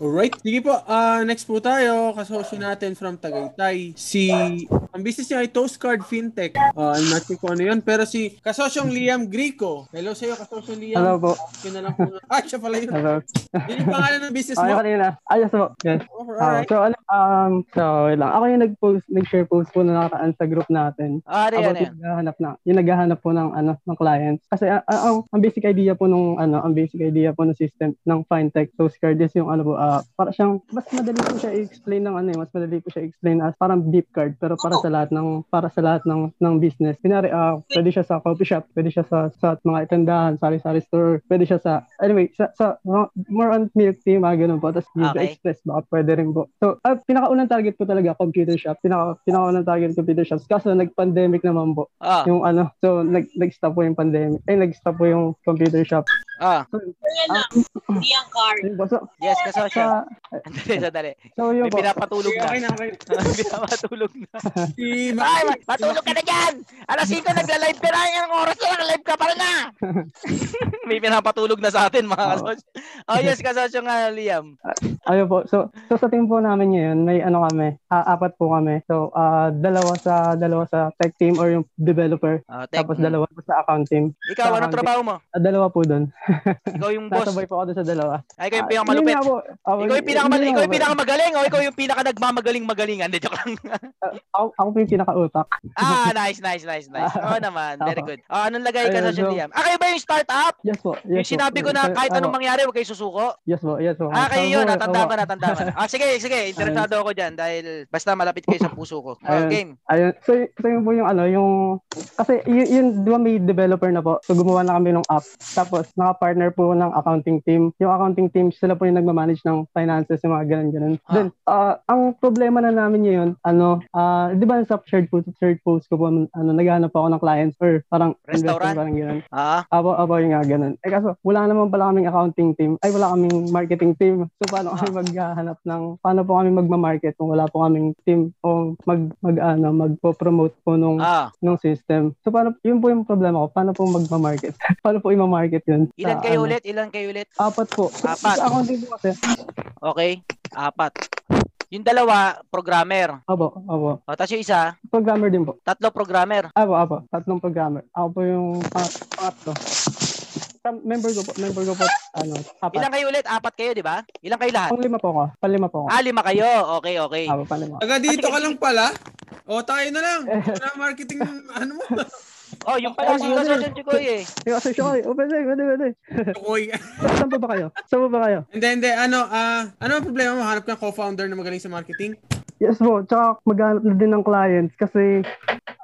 Alright, sige po. ah next po tayo. Kasosyo natin from Tagaytay. Si, ang business niya ay Toast Card Fintech. Uh, I'm not sure kung ano yun. Pero si kasosyong Liam Grico. Hello sa'yo, kasosyo Liam. Hello po. Yun na lang po. na- Ah, siya pala yun. Hello. Yun yung pangalan ng business mo. kanina. Ayos po. Yes. Oh, Ah, alright. so, ano, um, so, wait lang. Ako yung nag-post, nag-share post po na nakaraan sa group natin. Ah, ano yan, about yan? yung naghahanap na, yung naghahanap po ng, ano, ng clients. Kasi, ah, ah, ang, ang basic idea po nung, ano, ang basic idea po ng system ng fintech Toast Card is yung, ano po, para siyang, mas madali po siya i-explain ng, ano, eh, mas madali po siya i-explain as parang beep card, pero para sa lahat ng, para sa lahat ng, ng business. Kunyari, ah, pwede siya sa coffee shop, pwede siya sa, sa mga tindahan, sari-sari store, pwede siya sa, anyway, sa, sa, more on milk tea, mga ganun po. Tapos, Okay. Express, baka pwede rin po. So, ah, pinakaunang target po talaga, computer shop. Pinaka, pinakaunang target, computer shops. Kaso, nag-pandemic naman po. Ah, Yung ano, so, nag, nag-stop po yung pandemic. Eh, nag-stop po yung computer shop. ah, Hindi ang card. Yun po. So, yes, kasosyo. Sa, Sandali, sandali. so yun May pinapatulog na. okay na, okay. Pinapatulog na. Si Ay, matulog ka na dyan! Alas 5 nagla-live ka na, yung oras na lang, live ka pa rin na! May pinapatulog na sa atin, mga kasosyo. Oh, yes, kasosyo nga, Liam. Ayun po. So, so sa team po namin ngayon, may ano kami, ah, apat po kami. So, ah, dalawa sa dalawa sa tech team or yung developer, Oh, tech. tapos dalawa po sa account team. Ikaw, sa anong accounting. trabaho mo? Ah, dalawa po doon. Ikaw yung boss. Nasabay po ako doon sa dalawa. Ay, ikaw yung Ah, pinakamalupit. yun nga po. Ah, Ikaw yung yun- pinaka yun ikaw yung pinakamagaling o ikaw yung pinaka nagmamagaling-magalingan. Hindi joke lang. Ako, ako po yung pinaka-utak. ah, nice, nice, nice, nice. Oo naman, very good. Oh, anong lagay ka sa so- Liam? Ah, kayo ba yung startup? Yes po. Yung Yes po. sinabi ko na kahit ako. anong mangyari, huwag kayo susuko. Yes po, yes po. Ah, kayo yun. Ako, Natanda ako. ko, natanda ko. Ah, sige, sige. Interesado ako dyan dahil basta malapit kayo sa puso ko. Oh, game. Ayun. So, so yun po yung ano, yung... Kasi yun, yun di ba may developer na po. So, gumawa na kami ng app. Tapos, naka-partner po ng accounting team. Yung accounting team, sila po yung nagmamanage ng finances, yung mga ganun-ganun. Ah. Then, ah, ang problema na namin ngayon, ano, ah, di ba sa shared post, shared post ko po, ano, naghahanap ako ng clients or parang Restaurant? parang ganun. Ah, Abo, abo yung nga ganun. Eh kaso, wala naman pala kaming accounting team. Ay, wala kaming marketing team. So, paano kami maghahanap ng, paano po kami magma-market kung wala po kaming team o mag, mag, ano, magpo-promote po nung, ah. nung system. So, paano, yun po yung problema ko. Paano po magma-market? paano po ima-market yun? Ilan Sa, kayo ano, ulit? Ilan kayo ulit? Apat po. Apat. Sa accounting po kasi. Okay. Apat. Yung dalawa, programmer. Abo, abo. O, tapos yung isa, Programmer din po. tatlo programmer. Abo, abo. Tatlong programmer. Ako po yung pang- pangatlo. Sa member ko po, member ko po, ano, apat. Ilan kayo ulit? Apat kayo, di ba? Ilan kayo lahat? Pang lima po ako. Pang lima po ako. Ah, lima kayo. Okay, okay. Abo, pang lima. Taga dito ka lang pala. O, tayo na lang. Marketing, ano mo. Oh, yung pala si Kasosyo Chikoy eh. Yung asosyo ko, oh, pwede, pwede, pwede. Tukoy. Saan pa ba kayo? Saan pa ba kayo? Hindi, hindi. Ano, ah, ano ang problema mo? Hanap ka co-founder na magaling sa marketing? Yes po, tsaka maghanap na din ng clients kasi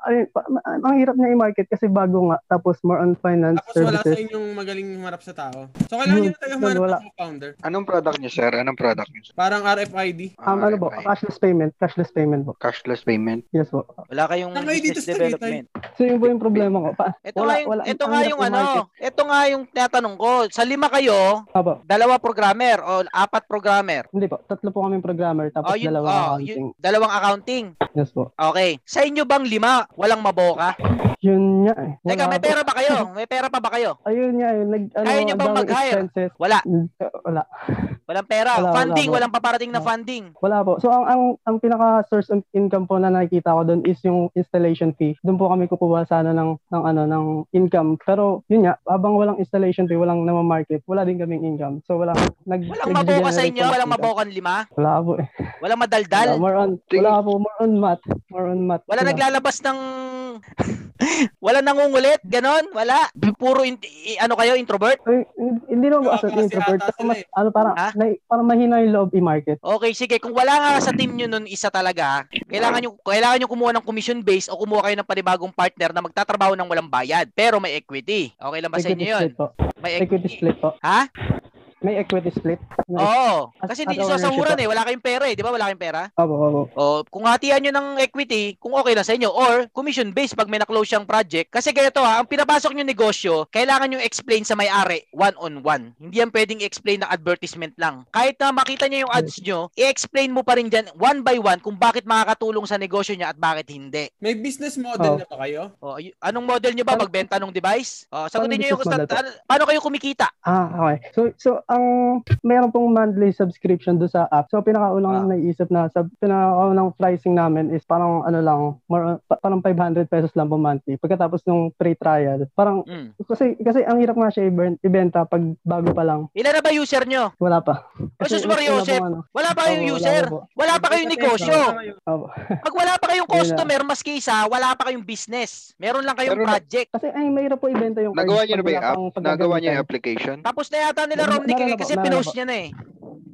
ay, ma- ang hirap niya i-market kasi bago nga, tapos more on finance Tapos wala sa services. inyong magaling humarap sa tao. So, kailangan nyo na tayo Yun, humanap wala. ng co-founder. Anong product niyo, sir? Anong product niyo? sir? Parang RFID. Um, ano po, RFID. cashless payment, cashless payment po. Cashless payment. Yes po. Wala kayong Saan kayo dito business sa Tagaytay? development. So yun po yung problema ko. Pa, Ito wala, nga yung, wala, ito nga yung ano, ito nga yung tinatanong ko. Sa lima kayo, Aba, dalawa programmer o apat programmer. hindi po, tatlo po kami programmer tapos Oh, yun, dalawa oh, accounting. yun, dalawang accounting. Yes po. Okay. Sa inyo bang lima, walang maboka? Yun nga eh. Wala Teka, may pera ba kayo? May pera pa ba kayo? Ayun nga eh. Nag, ano, Kaya nyo bang mag-hire? expenses. Wala. Mm, Wala. Walang pera. Wala, wala funding, po. walang paparating na Wala. funding. Wala po. So ang ang ang pinaka source of income po na nakikita ko doon is yung installation fee. Doon po kami kukuha sana ng ng ano ng income. Pero yun nga, habang walang installation fee, walang naman market, wala din kaming income. So wala nag Walang maboka sa inyo, walang mabokan lima, Wala po eh. walang Wala, madaldal, more on wala po more on math. More on math. wala Wala. naglalabas ng wala nangungulit, ganon, wala. Puro in- i- ano kayo introvert? Ay, hindi naman an Kasi introvert. mas, eh. ano, parang, Ha? na, parang mahina yung loob i-market. Okay, sige. Kung wala nga sa team nyo nun isa talaga, kailangan nyo, kailangan nyo kumuha ng commission base o kumuha kayo ng panibagong partner na magtatrabaho ng walang bayad pero may equity. Okay lang ba sa Equity inyo yun? May Equity equity. split po. Ha? May equity split. Oo. At- Kasi hindi nyo ownership eh. Wala kayong pera eh. Di ba? Wala kayong pera. Opo, opo. O, kung hatian nyo ng equity, kung okay lang sa inyo. Or, commission based pag may na-close siyang project. Kasi ganito ha, ang pinapasok nyo negosyo, kailangan nyo explain sa may-ari, one-on-one. Hindi yan pwedeng explain na advertisement lang. Kahit na makita nyo yung ads nyo, i-explain mo pa rin dyan, one by one, kung bakit makakatulong sa negosyo niya at bakit hindi. May business model Oh. na ba kayo? O, y- anong model nyo ba? Paano- Magbenta ng device? O, sagutin nyo yung, ano- paano kayo kumikita? Ah, okay. So, so ang meron pong monthly subscription do sa app. So, pinakaunang Ah. naisip na sa pinakaunang pricing namin is parang ano lang, more, pa- parang 500 pesos lang po monthly. Pagkatapos ng free trial, parang Mm. kasi kasi ang hirap nga siya i- ibenta pag bago pa lang. Ilan na ba user nyo? Wala pa. Sus, una Mario pong Joseph. ano, Wala pa kayong wala user. po. Wala pa kayong negosyo. opo. Pag wala pa kayong customer, maski isa, wala pa kayong business. Meron lang kayong Pero project. Kasi ay mahirap po ibenta yung Nagawa niyo na ba wala yung app? Nagawa niyo yung application? Tapos na yata nila Meron- Romnick meron po, kasi na pinost po. niya na eh.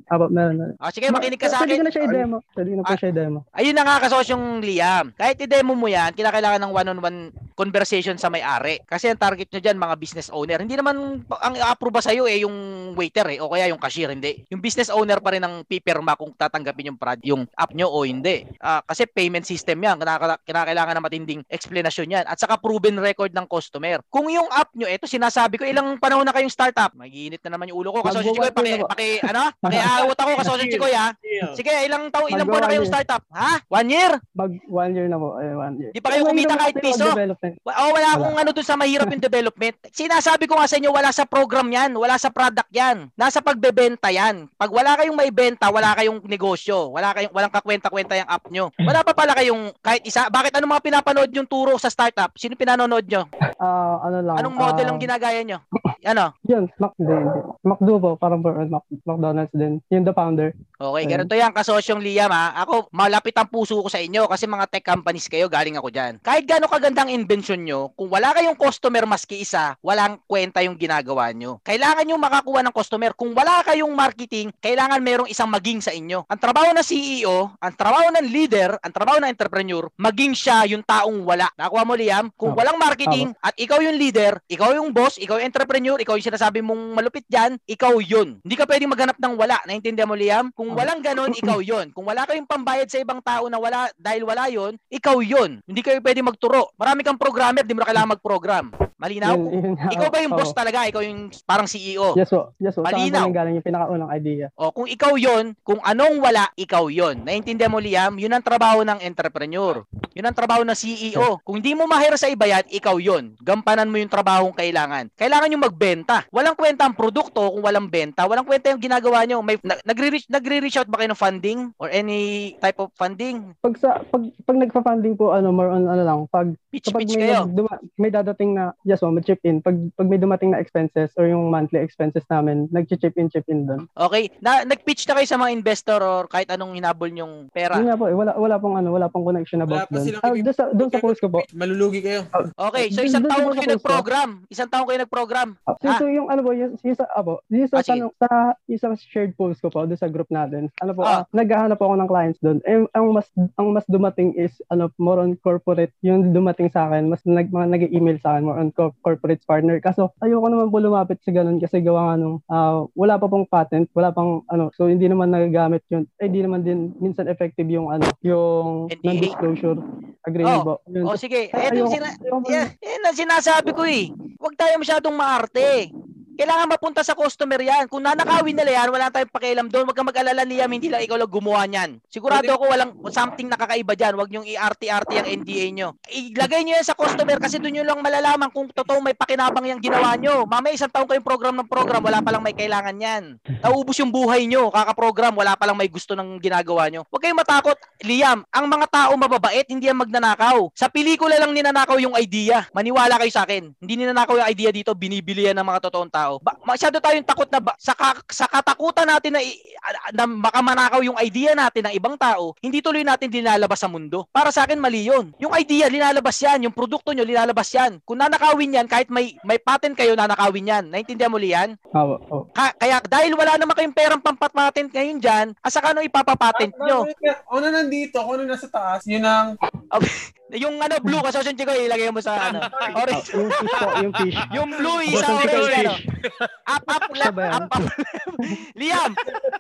Apo, meron na. Ah, sige, makinig ka sa Pwede ko akin. na siya i-demo. Pwede ko na po Ah. siya i-demo. Ayun na nga kasosyong Liam. Kahit i-demo mo yan, kinakailangan ng one-on-one conversation sa may-ari. Kasi ang target nyo dyan, mga business owner. Hindi naman ang approve sa'yo eh, yung waiter eh, o kaya yung cashier, hindi. Yung business owner pa rin ang pipirma kung tatanggapin yung, prod- yung app nyo o hindi. Ah, kasi payment system yan. Kinaka- kinakailangan ng matinding explanation yan. At saka proven record ng customer. Kung yung app nyo, eto sinasabi ko, ilang panahon na kayong startup? Magiinit na naman yung ulo ko. Kasosyo Magbubuhat paki, na paki, ano? Pakiawat ako, kasosyo Chikoy ha. Sige, ilang taon, ilang buwan na kayong startup? Ha? One year? Mag one year na po. Ay, one year. Di pa kayo Ay, kumita kahit piso? Wa- Oh, wala akong ano dun sa mahirap yung development. Sinasabi ko nga sa inyo, wala sa program yan, wala sa product yan. Nasa pagbebenta yan. Pag wala kayong may benta, wala kayong negosyo. Wala kayong walang kakwenta-kwenta yung app nyo. Wala pa pala kayong kahit isa. Bakit ano mga pinapanood yung turo sa startup? Sino pinanonood nyo? Ah, ano lang. Anong model ah, ang ginagaya nyo? Ano? Yun, hindi. McDo po, parang McDonald's din. Yung the founder. Okay, ganito yan, kasosyong Liam ha. Ako, malapit ang puso ko sa inyo kasi mga tech companies kayo, galing ako dyan. Kahit gaano kagandang invention nyo, kung wala kayong customer maski isa, walang kwenta yung ginagawa nyo. Kailangan nyo makakuha ng customer. Kung wala kayong marketing, kailangan merong isang maging sa inyo. Ang trabaho ng CEO, ang trabaho ng leader, ang trabaho ng entrepreneur, maging siya yung taong wala. Nakuha mo, Liam? Kung walang marketing at ikaw yung leader, ikaw yung boss, ikaw yung entrepreneur, ikaw yung sinasabi mong malupit dyan, ikaw yun. Hindi ka pwedeng maghanap ng wala. Naintindihan mo, Liam? Kung Tama. walang ganon, ikaw yun. Kung wala kayong pambayad sa ibang tao na wala dahil wala yun, ikaw yun. Hindi kayo pwedeng magturo. Marami kang programmer, di mo na kailangan mag-program. Malinaw? Yun, yun. Ikaw ba yung Oo. boss talaga? Ikaw yung parang CEO? Yes po. Yes po. Saan Malinaw. po nanggaling yung pinakaunang idea? O kung ikaw yon, kung anong wala, ikaw yon. Naintindihan mo Liam? Yun ang trabaho ng entrepreneur. Yun ang trabaho ng CEO. Kung hindi mo mahira sa iba yan, ikaw yon. Gampanan mo yung trabahong kailangan. Kailangan nyo magbenta. Walang kwenta ang produkto kung walang benta. Walang kwenta yung ginagawa nyo. May, na, nagre-reach, nagre-reach out ba kayo ng funding? Or any type of funding? Pag sa pag pag nagfa-funding po ano more on ano lang pag kapag Pitch-pitch may kayo. duma- may dadating na yes po, chip in pag pag may dumating na expenses or yung monthly expenses namin, nag-chip in chip in doon. Okay? Na, nag-pitch na kayo sa mga investor or kahit anong hinabol nyong pera? Yun nga po, eh, wala wala pong ano, wala pong connection about doon. Ah, doon sa doon sa post ko po. Malulugi kayo. Okay, so isang dun sa taon mga kayo nag-program. Isang taon kayo nag-program. Ah, so, Ah. so yung ano po, yung, yung sa abo, yung sa, Ah, tanong, sa isang shared post ko po doon sa group natin. Ano po, Ah. ah, naghahanap ako ng clients doon. Eh, ang mas ang mas dumating is ano more on corporate yung dumating sa akin, mas nag mga nag-email sa akin more on co- corporate partner. Kaso ayoko naman po lumapit sa ganun kasi gawa nga nung ah, wala pa pong patent, wala pang ano, so hindi naman nagagamit yun. Eh, hindi naman din minsan effective yung ano, yung NDA. non-disclosure agreement po. Yun. O sige, Ay, yung ayoko- sina- ayoko- Yeah, yan ang sinasabi ko eh. Huwag tayo masyadong maarte. Kailangan mapunta sa customer yan. Kung nanakawin nila yan, wala tayong pakialam doon. Huwag kang mag-alala Liam, hindi lang ikaw lang gumawa niyan. Sigurado Pwede- ako walang something nakakaiba dyan. Huwag niyong i-RT-RT ang NDA nyo. Ilagay niyo yan sa customer kasi doon nyo lang malalaman kung totoo may pakinabang yung ginawa nyo. Mamaya isang taong kayong program ng program, wala pa lang may kailangan yan. Naubos yung buhay nyo, kaka-program, wala pa lang may gusto ng ginagawa nyo. Huwag kayong matakot. Liam, ang mga tao mababait, hindi yan magnanakaw. Sa pelikula lang ninanakaw yung idea. Maniwala kayo sa akin. Hindi ninanakaw yung idea dito, binibili yan ng mga totoong tao. Ba, masyado tayong takot na ba, sa, ka- sa katakutan natin na, i- na makamanakaw yung idea natin ng ibang tao, hindi tuloy natin dinalabas sa mundo. Para sa akin, mali yun. Yung idea, linalabas yan. Yung produkto nyo, linalabas yan. Kung nanakawin yan, kahit may, may patent kayo, nanakawin yan. Naintindihan mo, Lian? Opo, opo. Ka- kaya dahil wala naman kayong perang pampapatent ngayon dyan, asa ka ano ipapapatent nyo? Kung ano nandito, kung ano nasa taas, yun ang Yung ano, blue, kasosyon ko, ilagay mo sa ano. Ah, Orange. yung fish po, yung fish. Yung blue, isa Kasosyon ko orange oh. Up, up, left, up, up. Liam,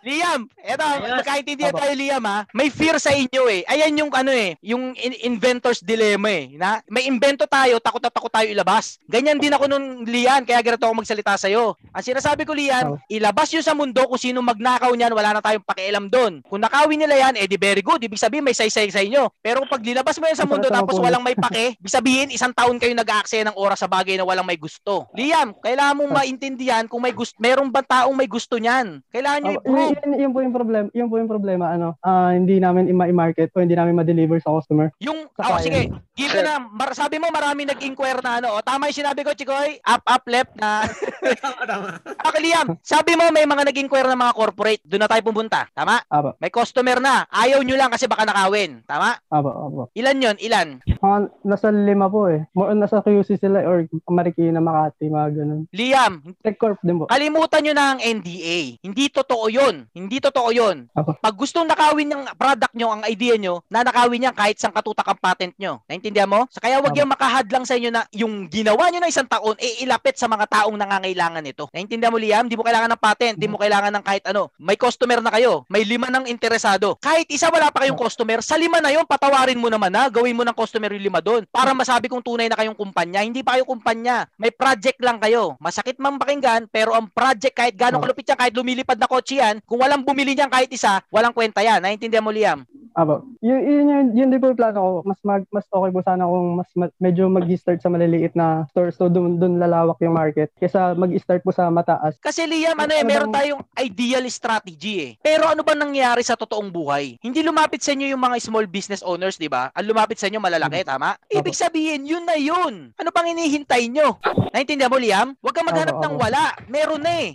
Liam, eto, magkaintindihan tayo, Liam, ha? May fear sa inyo, eh. Ayan yung, ano, eh, yung in- inventor's dilemma, eh. Na, may invento tayo, takot na takot tayo ilabas. Ganyan din ako nun, Lian, kaya ganito ako magsalita sa'yo. Ang sinasabi ko, Lian, Oh. ilabas yun sa mundo kung sino magnakaw niyan, wala na tayong pakialam doon. Kung nakawin nila yan, eh di very good. Ibig sabihin, may saysay sa inyo. Pero pag linabas mo yan sa mundo tapos po. walang may pake, ibig sabihin, isang taon kayo nag-aaksaya ng oras sa bagay na walang may gusto. Liam, kailangan mong Ah. maintindihan kung may gusto, meron ba taong may gusto niyan? Kailangan nyo Oh, i-prove. yun, yun, yun po yung problema, yun po yung problema ano, ah, hindi namin i-market o hindi namin ma-deliver sa customer. Yung, Sa oh, sige, given na, mar- sabi mo marami nag-inquire na ano, o tama yung sinabi ko, Chikoy, up, up, left na, Tama, tama. okay, Liam, sabi mo may mga nag-inquire na mga corporate, doon na tayo pumunta, tama? Aba, May customer na, ayaw nyo lang kasi baka nakawin, tama? aba, aba. Ilan yon Ilan? Mga nasa lima po eh. More on nasa QC sila or Marikina, Makati, mga ganun. Liam, Tech Corp din po. kalimutan nyo na ang NDA. Hindi totoo yon Hindi totoo yon Ako. Pag gustong nakawin ng product nyo, ang idea nyo, na nakawin yan kahit sang katutak ang patent nyo. Naintindihan mo? So, kaya wag Tama. yung makahadlang sa inyo na yung ginawa nyo na isang taon, eh ilapit sa mga taong nangangailangan nito. Naintindihan mo, Liam? Di mo kailangan ng patent, di mo kailangan ng kahit ano. May customer na kayo, may lima ng interesado. Kahit isa wala pa kayong customer, sa lima na yon patawarin mo naman na, gawin mo ng customer yung lima doon. Para masabi kong tunay na kayong kumpanya. Hindi pa kayo kumpanya. May project lang kayo. Masakit man pakinggan, pero ang project kahit gaano Tama. kalupit yan, kahit lumilipad na kotse yan, kung walang bumili niyan kahit isa, walang kwenta yan. Naintindihan mo, Liam? Aba. Yun, yun, yun, yun din po yung plano ko. Mas mag, mas okay po sana kung mas ma- medyo mag-start sa maliliit na store so doon doon lalawak yung market kaysa mag-start po sa mataas. Kasi Liam, ano eh, Ano meron tayong ideal strategy eh. Pero ano ba nangyari sa totoong buhay? Hindi lumapit sa inyo yung mga small business owners, di ba? Ang lumapit sa inyo malalaki, tama? Ibig sabihin, yun na yun. Ano pang hinihintay nyo? Naintindihan mo, Liam? Huwag kang maghanap ng wala. Meron na eh.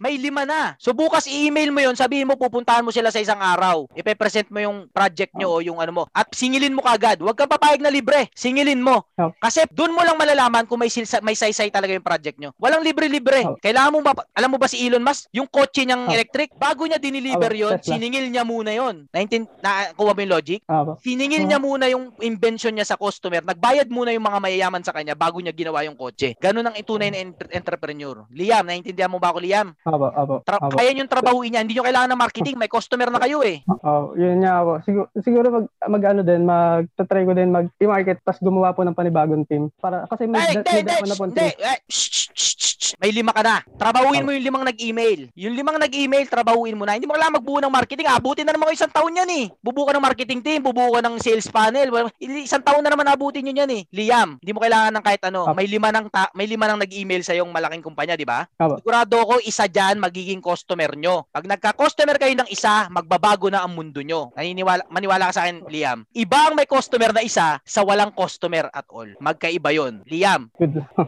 May lima na. So bukas i-email mo yon, sabihin mo pupuntahan mo sila sa isang araw. Ipe-present mo yung project nyo o yung ano mo. At singilin mo kagad. Huwag kang papayag na libre. Singilin mo. Oh. Kasi doon mo lang malalaman kung may silsa, may saysay talaga yung project nyo. Walang libre-libre. Oh. Kailangan mo ba alam mo ba si Elon Musk, yung kotse niyang Oh. electric, bago niya dineliver Oh, yon, siningil niya muna yon. Naintin na kuha mo yung logic? Siningil Oh. niya muna yung invention niya sa customer. Nagbayad muna yung mga mayayaman sa kanya bago niya ginawa yung kotse. Ganun ang itunay na entre- entrepreneur. Liam, naintindihan mo ba ako, Liam? Aba, aba. Tra- aba. kaya yung trabahuin niya. Hindi nyo kailangan ng marketing. May customer na kayo eh. Oh, yun nga po. Siguro, siguro mag, mag ano din, mag-try ko din mag i-market tapos gumawa po ng panibagong team. Para, kasi may, Ay, may, hindi, hindi, demo na po shh, hindi. Shh, shh, shh, shh, shh. May lima ka na. Trabahuin mo yung limang nag-email. Yung limang nag-email, trabahuin mo na. Hindi mo kailangan magbuo ng marketing. Abutin na naman kayo isang taon yan eh. Bubuo ka ng marketing team, bubuo ka ng sales panel. Isang taon na naman abutin yun yan eh. Liam, hindi mo kailangan ng kahit ano. Apo. May lima ng ta- may lima ng nag-email sa yung malaking kumpanya, di ba? Apo. Sigurado ko isa diyan magiging customer nyo. Pag nagka-customer kayo ng isa, magbabago na ang mundo nyo. Naniniwala, maniwala ka sa akin, Liam. Iba ang may customer na isa sa walang customer at all. Magkaiba yon. Liam.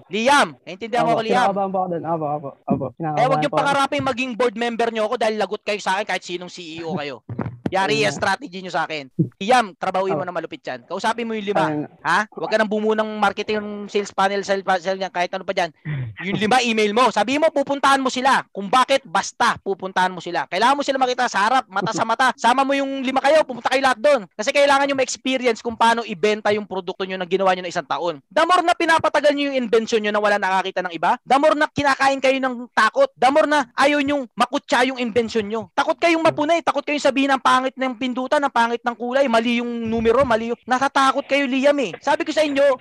Liam, naintindihan mo Aba, ko, Liam? kinakabahan po ako doon. Aba. Eh, wag yung ako. pangarapin maging board member nyo ako dahil lagot kayo sa akin kahit sinong CEO kayo. Yari yung strategy nyo sa akin. Liam, trabahuin mo na malupit yan. Kausapin mo yung lima. Ha? Huwag ka nang bumuo ng marketing sales panel, sales panel kahit ano pa dyan. Yung lima, email mo. Sabihin mo, pupuntahan mo sila. Kung bakit, basta, pupuntahan mo sila. Kailangan mo sila makita sa harap, mata sa mata. Sama mo yung lima kayo, pumunta kayo lahat doon. Kasi kailangan nyo ma-experience kung paano ibenta yung produkto nyo na ginawa nyo na isang taon. The more na pinapatagal nyo yung invention nyo na wala nakakita ng iba, the more na kinakain kayo ng takot, the more na ayaw nyo makutsa yung invention nyo. Takot kayong mapunay, takot kayong sabihin ang pangit ng pindutan, ang pangit ng kulay, mali yung numero, mali yung... Natatakot kayo, Liam eh. Sabi ko sa inyo,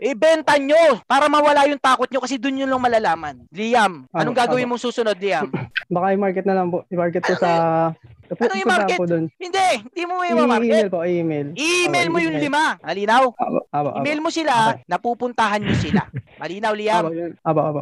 ibenta nyo para mawala yung takot nyo kasi doon nyo lang malalaman. Liam, anong Abo, gagawin abo. mong susunod, Liam? Baka i-market na lang po. I-market po sa... Ano yung market? po doon. Hindi, hindi mo may I-email po, i-email. I-email mo yung lima. Malinaw? Aba, aba, aba. Email mo sila, Okay. napupuntahan nyo sila. Malinaw, Liam? Aba. Aba, aba.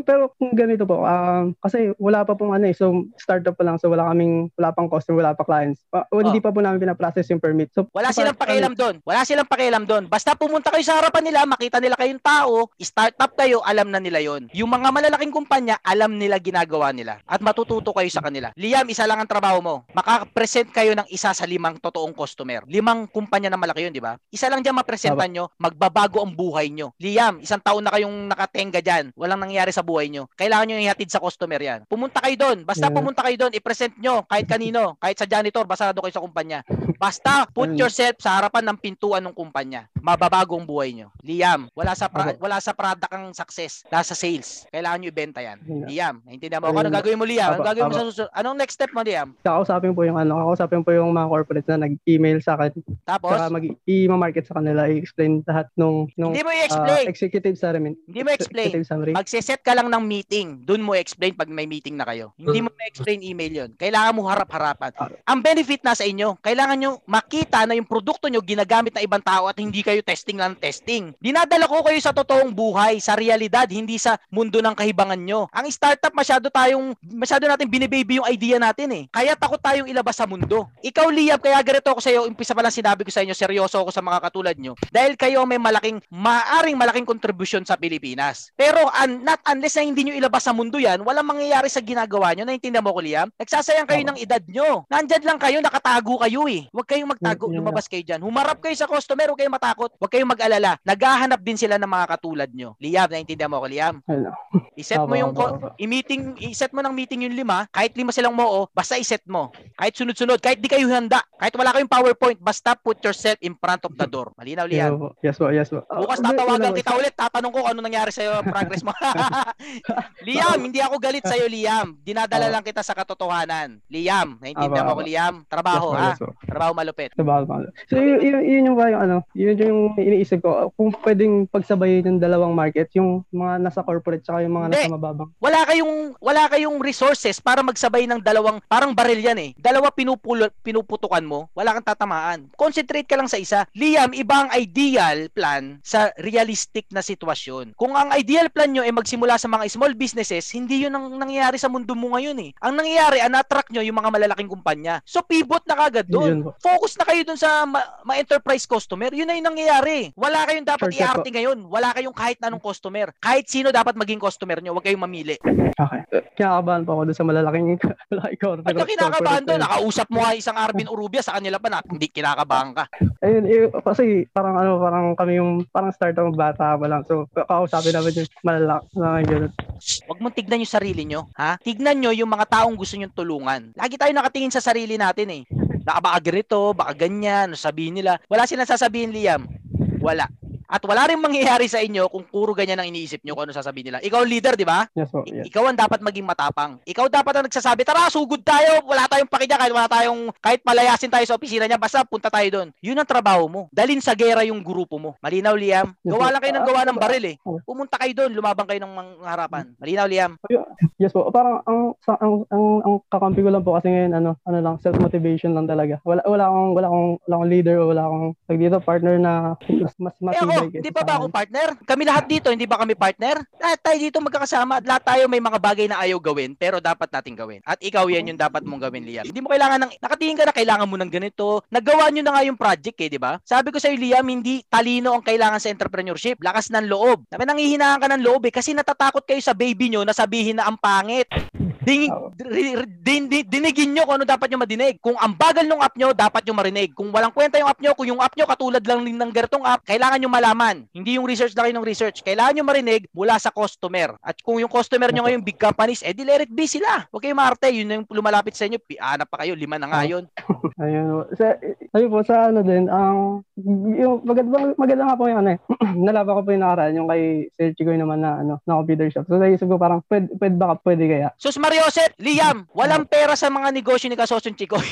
Pero, kung ganito po, um, kasi wala pa pong ano eh, so startup pa lang, so wala kaming, wala pang customer, wala pa clients. Pa, o, Hindi pa po namin pinaprocess yung permit. So, Oh. Wala silang pakialam doon. Wala silang pakialam doon. Basta pumunta kayo sa harapan nila, makita nila kayong tao, startup kayo, alam na nila yon. Yung mga malalaking kumpanya, alam nila ginagawa nila. At matututo kayo sa kanila. Liam, isa lang ang trabaho mo. Makapresent kayo ng isa sa limang totoong customer. Limang kumpanya na malaki yun, di ba? Isa lang dyan mapresentan nyo, magbabago ang buhay nyo. Liam, isang taon na kayong nakatenga dyan. Walang nangyari sa buhay nyo. Kailangan nyo ihatid sa customer yan. Pumunta kayo doon. Basta Yeah. pumunta kayo doon, i-present nyo kahit kanino, kahit sa janitor, basado kayo sa kumpanya. Basta put yourself sa harapan ng pintuan ng kumpanya. Mababago ang buhay nyo. Liam, wala sa pra- wala sa product ang success. Nasa sales. Kailangan nyo ibenta yan. Yeah. Liam, naintindihan mo? Ano Ayun. gagawin mo, Liam? Ano Opo, gagawin mo sa susunod? Anong next step mo, Liam? Kakausapin po yung ano, kakausapin po yung mga corporate na nag-email sa akin. Tapos, Saka mag i-market sa kanila, i-explain lahat nung nung hindi mo ah, i-explain. executive summary. Hindi mo explain. Executive summary. Magse-set ka lang ng meeting. Doon mo explain pag may meeting na kayo. Hindi mo ma-explain email yon. Kailangan mo harap-harapan. Ah. Ang benefit na sa inyo, kailangan nyo makita na yung produkto nyo ginagamit ng ibang tao at hindi kayo testing lang ng testing. Dinadala ko kayo sa totoong buhay, sa realidad, hindi sa mundo ng kahibangan nyo. Ang startup masyado tayong, masyado natin binibaby yung idea natin eh. Kaya takot tayong ilabas sa mundo. Ikaw, Liam, kaya ganito ako sa iyo, umpisa pa lang sinabi ko sa inyo, seryoso ako sa mga katulad nyo. Dahil kayo may malaking, maaring malaking contribution sa Pilipinas. Pero un- not unless na hindi nyo ilabas sa mundo yan, walang mangyayari sa ginagawa nyo. Naintindihan mo ko, Liam? Nagsasayang kayo ng edad nyo. Nandyan lang kayo, nakatago kayo eh. Huwag kayong magtago, lumabas kayo dyan. Humarap kayo sa customer, huwag kayong matakot. Huwag kayong mag-alala. Naghahanap din sila ng mga katulad nyo. Liam, naintindihan mo ko, Liam? Ano? I-set mo yung i-meeting, i-set mo ng meeting yung lima, kahit lima silang moo, basta i-set mo. Kahit sunod-sunod, kahit di kayo handa, kahit wala kayong PowerPoint, basta put yourself in front of the door. Malinaw, po. Yes po, yes po. Bukas Ah, tatawagan kita ulit, tatanong ko ano nangyari sa'yo, progress mo. Liam, hindi ako galit sa'yo, Liam. Dinadala Oo. lang kita sa katotohanan. Liam, naintindihan Aba, mo ko. Liam? Trabaho, yes, ha? Trabaho malupit. Bawal pa. So, yun, yun, yun yung ba yung ano, yun yung iniisip ko. Kung pwedeng pagsabayin yung dalawang market, yung mga nasa corporate tsaka yung mga nasa mababang. Wala kayong wala kayong resources para magsabay ng dalawang parang baril yan eh. Dalawa pinupul pinuputukan mo, wala kang tatamaan. Concentrate ka lang sa isa. Liam, iba ang ideal plan sa realistic na sitwasyon. Kung ang ideal plan nyo ay magsimula sa mga small businesses, hindi yun ang nangyayari sa mundo mo ngayon eh. Ang nangyayari, an-attract nyo yung mga malalaking kumpanya. So pivot na kagad doon. po. Focus na kayo doon sa ma- ma- enterprise customer. Yun na yung nangyayari. Wala kayong dapat Shortcut i-arte ngayon. Wala kayong kahit na anong customer. Kahit sino dapat maging customer nyo. Huwag kayong mamili. Okay. Kinakabahan po ako doon sa malalaking malaki corporate. Ka kinakabahan doon? Nakausap mo nga isang Arvin Urubia sa kanila pa na hindi kinakabahan ka. Ayun, eh, kasi parang ano, parang kami yung parang start ng bata pa lang. So, kakausapin namin yung malalaki na ganun. Huwag mong tignan yung sarili nyo. Ha? Tignan nyo yung mga taong gusto nyong tulungan. Lagi tayo nakatingin sa sarili natin eh. Baka baka ganito, baka ganyan, sabihin nila. Wala silang sasabihin, Liam. Wala. At wala rin mangyayari sa inyo kung puro ganyan ang iniisip nyo kung ano sasabihin nila. Ikaw leader, di ba? Yes po, yes. Ikaw ang dapat maging matapang. Ikaw dapat ang nagsasabi, tara, sugod tayo. Wala tayong pakidya kahit wala tayong, kahit palayasin tayo sa opisina niya, basta punta tayo doon. Yun ang trabaho mo. Dalin sa gera yung grupo mo. Malinaw, Liam? Gawa lang kayo ng gawa ng baril eh. Oh. Pumunta kayo doon, lumabang kayo ng mga harapan. Malinaw, Liam? Yes po. Parang ang sa- ang ang, ang kakampi ko lang po kasi ngayon ano ano lang self motivation lang talaga. Wala wala akong wala akong wala akong leader o wala akong tag dito partner na mas mas Eh ako, hindi pa ba ako partner? Kami lahat dito, hindi ba kami partner? Lahat tayo dito magkakasama. at Lahat tayo may mga bagay na ayaw gawin, pero dapat nating gawin. At ikaw yan yung dapat mong gawin, Liam. Hindi mo kailangan ng, nakatingin ka na kailangan mo ng ganito. Nagawa nyo na nga yung project eh, di ba? Sabi ko sa'yo, Liam, hindi talino ang kailangan sa entrepreneurship. Lakas ng loob. Sabi, nangihinaan ka ng loob eh, kasi natatakot kayo sa baby nyo na sabihin na ang pangit. Ding, din, din- dinigin nyo kung ano dapat nyo madinig. Kung ang bagal ng app nyo, dapat nyo marinig. Kung walang kwenta yung app nyo, kung yung app nyo katulad lang din ng ganitong app, kailangan nyo malaman. Hindi yung research na kayo ng research. Kailangan nyo marinig mula sa customer. At kung yung customer nyo ngayon big companies, eh di let it be sila. Huwag kayong maarte. Yun yung lumalapit sa inyo. Pi- Hanap pa kayo. Lima na nga yun. Ayun. Sa, ayun po, sa ano din, ang, yung, maganda, maganda nga po yung ano eh. Nalaban ko po yung nakaraan, yung kay Sir Chigoy naman na, ano, na computer shop. So, naisip ko parang, pwede, pwede baka, pwede kaya. Sus Mariosep, Liam, walang pera sa mga negosyo ni Kasosyon Chikoy.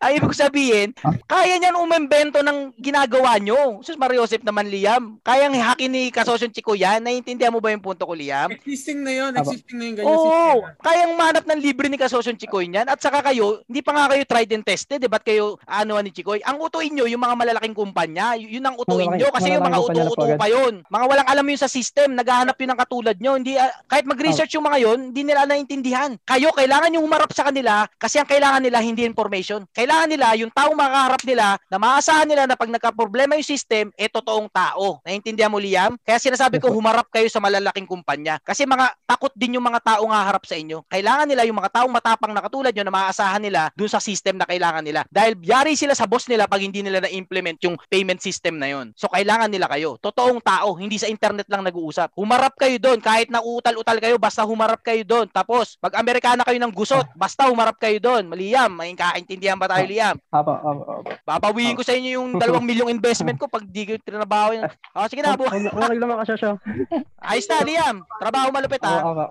Ay, ibig ko sabihin, kaya niyan umembento ng ginagawa nyo. Sus Mariosep naman, Liam. Kayang hakin ni Kasosyon Chikoy yan. Naiintindihan mo ba yung punto ko, Liam? Existing na yun. Existing na yung ganyan Oo, system. kayang manap ng libre ni Kasosyon Chikoy niyan. At saka kayo, hindi pa nga kayo tried and tested, eh. Ba't kayo ano ni Chikoy? Ang utuin nyo, yung mga malalaking kumpanya, yun ang utuin nyo. Kasi yung mga utu-utu pa yun. Mga walang alam yun sa system, naghahanap yun ng katulad nyo. Hindi, ah, kahit mag-research yung mga yun, hindi nila naintindihan. Kayo, kailangan yung humarap sa kanila kasi ang kailangan nila hindi information. Kailangan nila yung taong makaharap nila na maasahan nila na pag nagka-problema yung system, eh totoong tao. Naintindihan mo, Liam? Kaya sinasabi ko, humarap kayo sa malalaking kumpanya. Kasi mga takot din yung mga taong haharap sa inyo. Kailangan nila yung mga taong matapang na katulad nyo na maaasahan nila dun sa system na kailangan nila. Dahil yari sila sa boss nila pag hindi nila na-implement yung payment system na yon. So kailangan nila kayo. Totoong tao, hindi sa internet lang nag-uusap. Humarap kayo doon kahit na utal-utal kayo, basta humarap kayo doon. Tapos, pag Amerikana kayo ng gusot, basta humarap kayo doon. Liam, may kaintindihan ba tayo, Liam? Apo, apo, apo. Babawiin ko sa inyo yung dalawang milyong investment ko pag di ko trinabaho yun. Oh, sige na, bu- Huwag naman ka siya. ayos na, Liam. Trabaho malupit ha.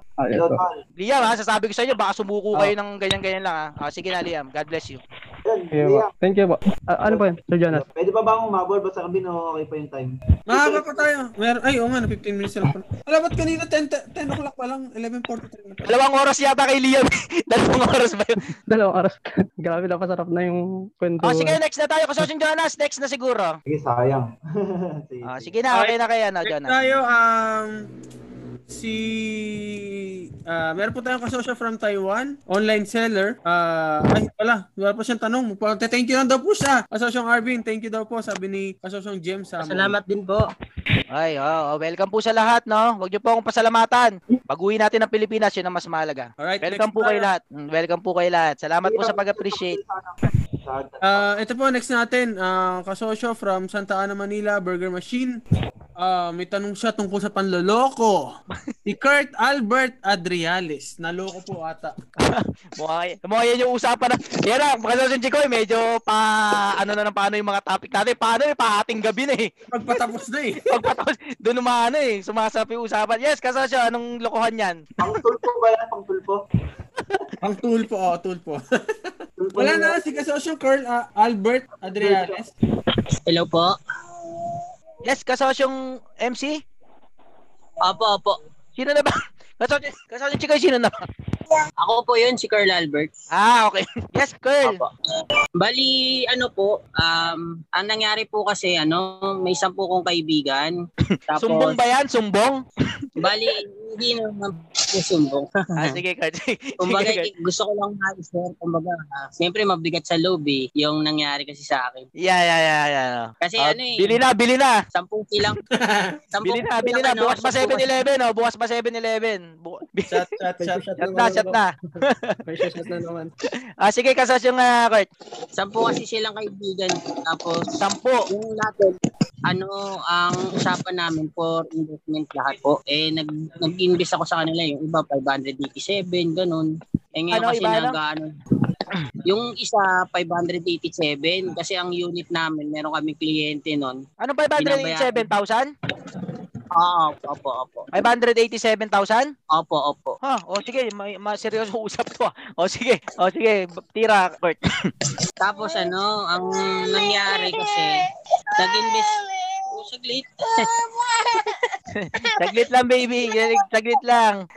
Liam ha, sasabi ko sa inyo, baka sumuko kayo ng ganyan-ganyan lang ha. Ah, sige na, Liam. God bless you. Sige po. Thank you po. Ah, ano po yun, Sir Jonas? Pwede pa ba akong umabol? Basta kami no, okay pa yung time. Mahaba pa tayo. Meron, ay, oo nga, na 15 minutes lang pala. Alam, ba't kanina 10, 10 o'clock pa lang? 11.43 na. Dalawang oras yata kay Liam. Dalawang oras ba yun? Dalawang oras. Grabe na pasarap na yung kwento. Oh, sige, next na tayo. Kasosyung Jonas, next na siguro. Sige, sayang. sige, Ah, sige na, okay na kaya na, Next Jonas. tayo, um, si, ah, meron po tayong kasosyo from Taiwan, online seller. Ah, ay, wala, wala pa siyang tanong. Thank you lang daw po siya. Kasosyong Arvin, thank you daw po, sabi ni kasosyong James. Sa Salamat din po. Ay, oh, welcome po sa lahat, no? Huwag niyo po akong pasalamatan. Pag-uwi natin ng Pilipinas, yun ang mas mahalaga. Alright, Welcome po kayo lahat. Mm, Welcome po kayo lahat. Salamat po sa pag-appreciate. Ah, ito po next natin, ah, kasosyo from Santa Ana, Manila, Burger Machine. Ah, may tanong siya tungkol sa panloloko. si Kurt Albert Adriales. Naloko po ata. Mukha, mukha yan yung usapan na. Yan na, kasi si Chikoy, medyo pa, ano na ng paano yung mga topic natin. Paano eh, pahating gabi na eh. Pagpatapos na eh. Pagpatapos, doon umano eh. Sumasap yung usapan. Yes, kasosyo, anong lokohan yan? Pang tulpo ba yan? Pang tulpo? Ang tulpo, oh, tulpo. Tulpo Wala na- si kasosyong Kurt ah, Albert Adriales. Hello po. Yes, kasosyong MC? Opo, opo. Sino na ba? Kasosyo, kasosyo Chikoy, sino na ba? Ako po yun, si Carl Albert. Ah, okay. Yes, Curl. Opo. Bali, ano po, um, ang nangyari po kasi, ano, may sampu kong kaibigan. Tapos, Sumbong ba yan? Sumbong? bali, hindi naman po sumbong. Ah, sige, Kurt. Sige, Kumbaga, Kurt. gusto ko lang ma-share, kumbaga, ah, siyempre mabigat sa loob eh, yung nangyari kasi sa akin. Yeah, yeah, yeah, yeah. Kasi Ah, ano eh, Bili na, bili na. sampung sampung Bili na, bili na. ano, Bukas pa sampung- 7-Eleven, oh. Bukas pa 7-Eleven. Bu- Chat, chat, chat. Shot Shot na, shot na. Shot na naman. Ah, sige, kasas yung uh, Kurt. Sampu kasi silang kaibigan. Tapos, Sampo. yung natin, ano, ang usapan namin for investment lahat po, eh, nag, nag-invest ako sa kanila, yung iba 587, ganun. Eh, ngayon Ano, kasi iba, nag, ano, yung isa 587 kasi ang unit namin, meron kaming kliyente nun. Ano 587,000? Oo, opo, opo. 587,000? Opo, opo. Ha, o sige, may, ma seryoso usap to. ah. O sige, o sige, tira, Kurt. Tapos ano, ang nangyari kasi, nag-invest, oh, saglit. Saglit lang, baby. Saglit lang.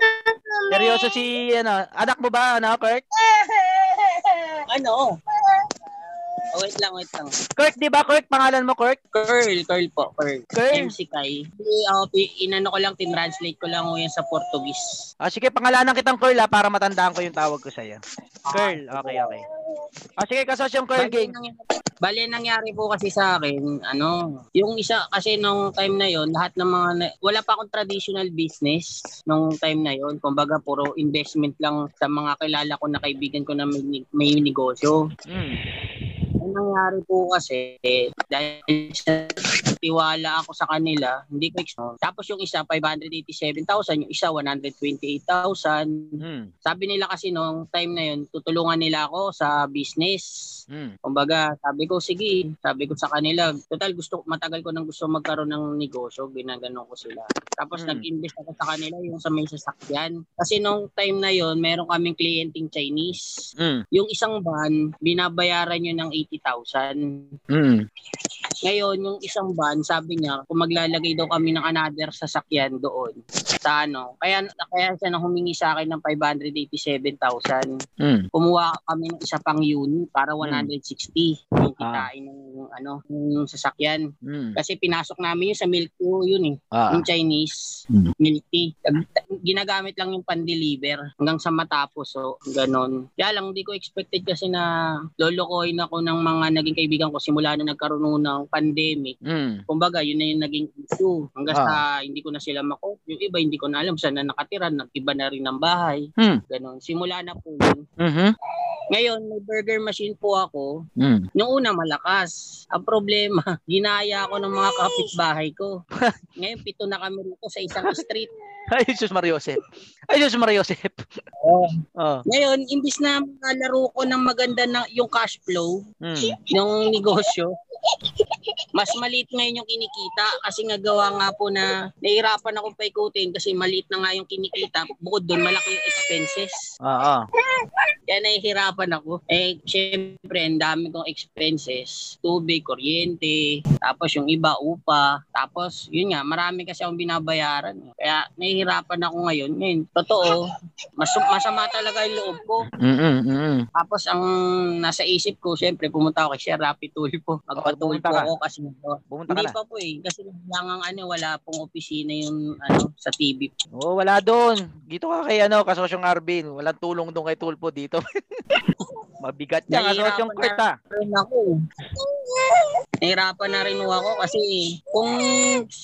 Seryoso si, ano, anak mo ba, ano, Kurt? ano? Oh, wait lang, wait lang. Kurt, di ba, Kurt? Pangalan mo, Kurt? Curl, curl po, curl. Curl. MC Kai. Uh, inano ko lang, tinranslate ko lang yan sa Portuguese. O sige, pangalanan kitang Curl, ha, para matandaan ko yung tawag ko sa'yo. Curl, okay, okay. O sige, kasos yung Curl Bali, game. nangyari, bali, nangyari po kasi sa akin, ano, yung isa, kasi nung time na yon lahat ng mga, na- wala pa akong traditional business nung time na yon Kumbaga, puro investment lang sa mga kilala ko na kaibigan ko na may, may negosyo. Hmm. Ang nangyari po kasi, dahil sa tiwala ako sa kanila, hindi ko ex- Tapos yung isa, 587,000, yung isa, 128,000. Hmm. Sabi nila kasi nung time na yun, tutulungan nila ako sa business. Hmm. Kumbaga, sabi ko, sige, sabi ko sa kanila, total gusto, matagal ko nang gusto magkaroon ng negosyo, ginaganon ko sila. Tapos Hmm. nag-invest ako sa kanila yung sa may sasakyan. Kasi nung time na yon meron kaming klienting Chinese. Hmm. Yung isang van, binabayaran nyo ng 80,000. Hmm. Ngayon, yung isang van, sabi niya, kung maglalagay daw kami ng another sasakyan doon, sa ano, kaya, kaya siya nang humingi sa akin ng 587,000. Hmm. Kumuha kami ng isa pang unit para 160 yung Ah. kitain ng ano, yung sasakyan. Mm. Kasi pinasok namin yun sa milk tea yun eh. Ah. Yung Chinese Mm. milk tea. Ginagamit lang yung pan-deliver hanggang sa matapos. So, ganon. Kaya lang, hindi ko expected kasi na lolokohin ako ng mga naging kaibigan ko simula na nagkaroon ng pandemic. Mm. Kumbaga, yun na yung naging issue. Hanggang Ah. sa hindi ko na sila mako. Yung iba, hindi ko na alam saan na nakatira. Nag-iba na rin ng bahay. Hmm. Ganon. Simula na po yun. Mhm. Ngayon, may burger machine po ako. Mm. Noong una, malakas. Ang problema, ginaya ako ng mga kapitbahay ko. Ngayon, pito na kami rito sa isang street. Ay, Jesus Mariosep. Ay, Jesus Mariosep. Oh. Oh. Ngayon, imbis na malaro ko ng maganda na yung cash flow Mm. ng negosyo, mas maliit ngayon yung kinikita kasi nga gawa nga po na nahihirapan akong paikutin kasi maliit na nga yung kinikita. Bukod doon, malaki yung expenses. Oo. Kaya nahihirapan ako. Eh, syempre, ang dami kong expenses. Tubig, kuryente, tapos yung iba, upa. Tapos, yun nga, marami kasi akong binabayaran. Kaya nahihirapan ako ngayon. Ngayon, totoo, mas, masama talaga yung loob ko. Mm. Mm. Tapos, ang nasa isip ko, syempre, pumunta ako kay Sir Rapi Tulfo. Magpatulpo ka. Ako kasi Pumunta ka hindi na. pa po eh. Kasi lang ang ano, wala pong opisina yung ano, sa TV. Oo, wala doon. Dito ka kay ano, kasosyong Arvin. Walang tulong doon kay Tulpo dito. Mabigat yan, kasosyong Kurt ah. rin ako. Nahirapan na rin ako kasi kung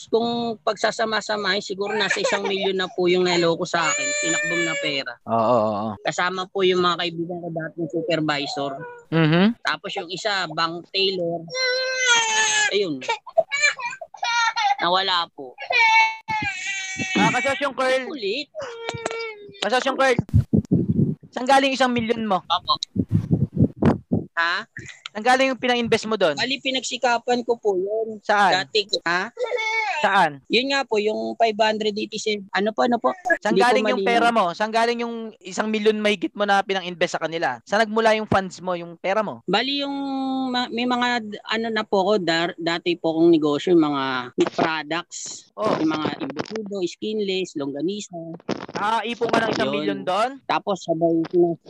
kung pagsasama-samahin siguro nasa isang milyon na po yung naloko sa akin, tinakbong na pera. Oo, oo, oo. Kasama po yung mga kaibigan ko dating supervisor. Mhm. Tapos yung isa, bank tailor. Ayun. Nawala po. Ah, kasosyong Kurt. Ulit. Kasosyong Kurt. Saan galing isang milyon mo? Opo. Ha? Saan galing yung pinang-invest mo doon? Bali, pinagsikapan ko po yun. Saan? Dati, ha? Saan? Yun nga po, yung 587. Ano po, ano po? Saan Hindi galing yung pera mo? Saan galing yung isang milyon mahigit mo na pinang-invest sa kanila? Saan nagmula yung funds mo, yung pera mo? Bali yung ma- may mga ano na po ko dar, dati po kong negosyo yung mga meat products, Oh, yung mga embutido, skinless, longganisa. ah, ipon ka ng isang milyon doon? Tapos sabay.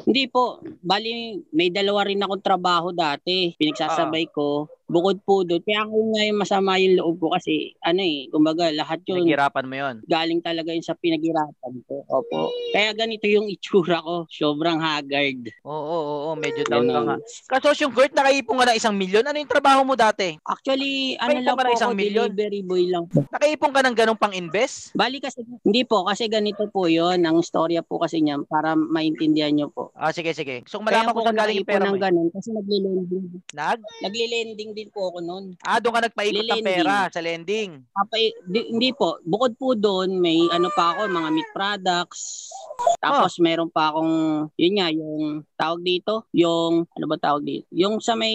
Hindi po, bali may dalawa rin akong trabaho dati. Pinagsasabay ko. Bukod po doon. Kaya ako nga yung masama yung loob ko kasi ano eh, kumbaga lahat yun Naghirapan mo yun. galing talaga yun sa pinaghirapan ko. Opo. Kaya ganito yung itsura ko. Sobrang haggard. Oo, oo, oo, medyo down ka nga. Kasosyong Kurt, nakaipon ka ng isang milyon? Ano yung trabaho mo dati? Actually, ano lang po ng isang ako, milyon? delivery boy lang po. Nakaipon ka ng ganong pang-invest? Bali kasi, hindi po, kasi ganito po yon Ang storya po kasi niya para maintindihan nyo po. Ah, sige, sige. So, Kaya malaman ko galing yung pera mo. ng ganun kasi nagle-lending. Nag? Nagle-lending din po ako noon. Ah, doon ka nagpaikot ng pera sa lending. Papay, di- hindi po. Bukod po doon, may ano pa ako, mga meat products. Tapos Oh. meron pa akong, yun nga, yung tawag dito, yung, ano ba tawag dito? Yung sa may,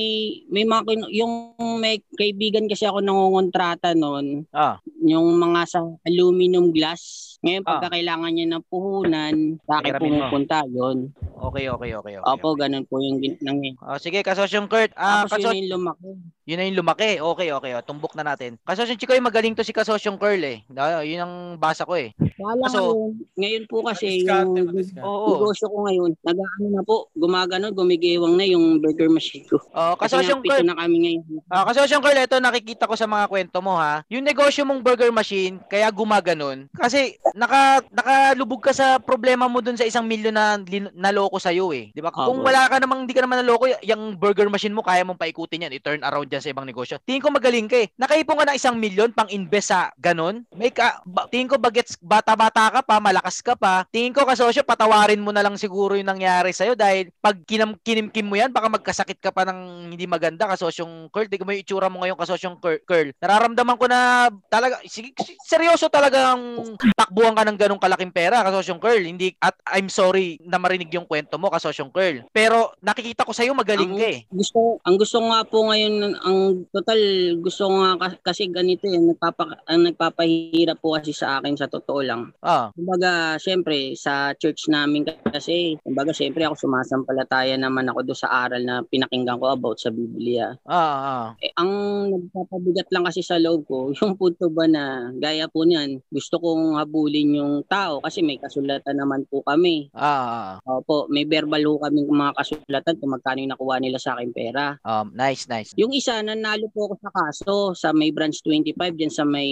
may mga, yung may kaibigan kasi ako nangungontrata noon, Ah, yung mga sa aluminum glass. Ngayon, Ah. pagka kailangan niya ng puhunan, sa akin mo. pumupunta yun. okay, okay, okay. okay Opo, okay. ganun po yung nangyay. Ah, sige, kasosyong Kurt. Ah, Tapos kasos- yun yung lumaki. Yun na yung lumaki. Okay, okay. Oh, tumbok na natin. Kasosyong Chikoy, magaling to si Kasosyong Curl eh. Ah, yun ang basa ko eh. Wala So- ngayon, ngayon po kasi yung. Oo. negosyo ko ngayon, nag-ano na po, gumagano, gumigiwang na yung burger machine ko. Oh, Kasi Kasosyong Curl. na kami ngayon. Ah, Kasosyong Curl, ito nakikita ko sa mga kwento mo ha. Yung negosyo mong burger machine, kaya gumaganon. Kasi naka, nakalubog ka sa problema mo dun sa isang milyon na lin- naloko sa'yo eh. Di ba? Kung Opo. wala ka namang, hindi ka naman naloko, yung burger machine mo, kaya mong paikutin yan. I-turn around dyan sa ibang negosyo. Tingin ko magaling ka eh. Nakaipon ka ng isang milyon pang invest sa ganon. May ka, ba, tingin ko bagets bata-bata ka pa, malakas ka pa. Tingin ko kasosyo, patawarin mo na lang siguro yung nangyari sa'yo dahil pag kinam, kinimkim mo yan, baka magkasakit ka pa ng hindi maganda kasosyong curl. Tingnan mo yung itsura mo ngayon kasosyong cur- curl. Nararamdaman ko na talaga, sige, si- seryoso talagang takbuhan ka ng ganong kalaking pera kasosyong curl. Hindi, at I'm sorry na marinig yung kwento mo kasosyong curl. Pero nakikita ko sa'yo magaling Ang- ka eh. Gusto, ang gusto nga po ngayon, ang total, gusto ko nga ka- kasi ganito eh, nagpapa, ang nagpapahirap po kasi sa akin sa totoo lang. Ah, Kumbaga, syempre, sa church namin kasi, kumbaga, syempre ako sumasampalataya naman ako doon sa aral na pinakinggan ko about sa Biblia. ah, ah. Eh, ang nagpapabigat lang kasi sa loob ko, yung punto ba na gaya po niyan, gusto kong habulin yung tao kasi may kasulatan naman po kami. Ah, ah, Opo, may verbal ho kami mga kasulatan kung magkano yung nakuha nila sa akin pera. Um, nice, nice. Yung isa, Nanalo po ako sa kaso sa may branch 25 dyan sa may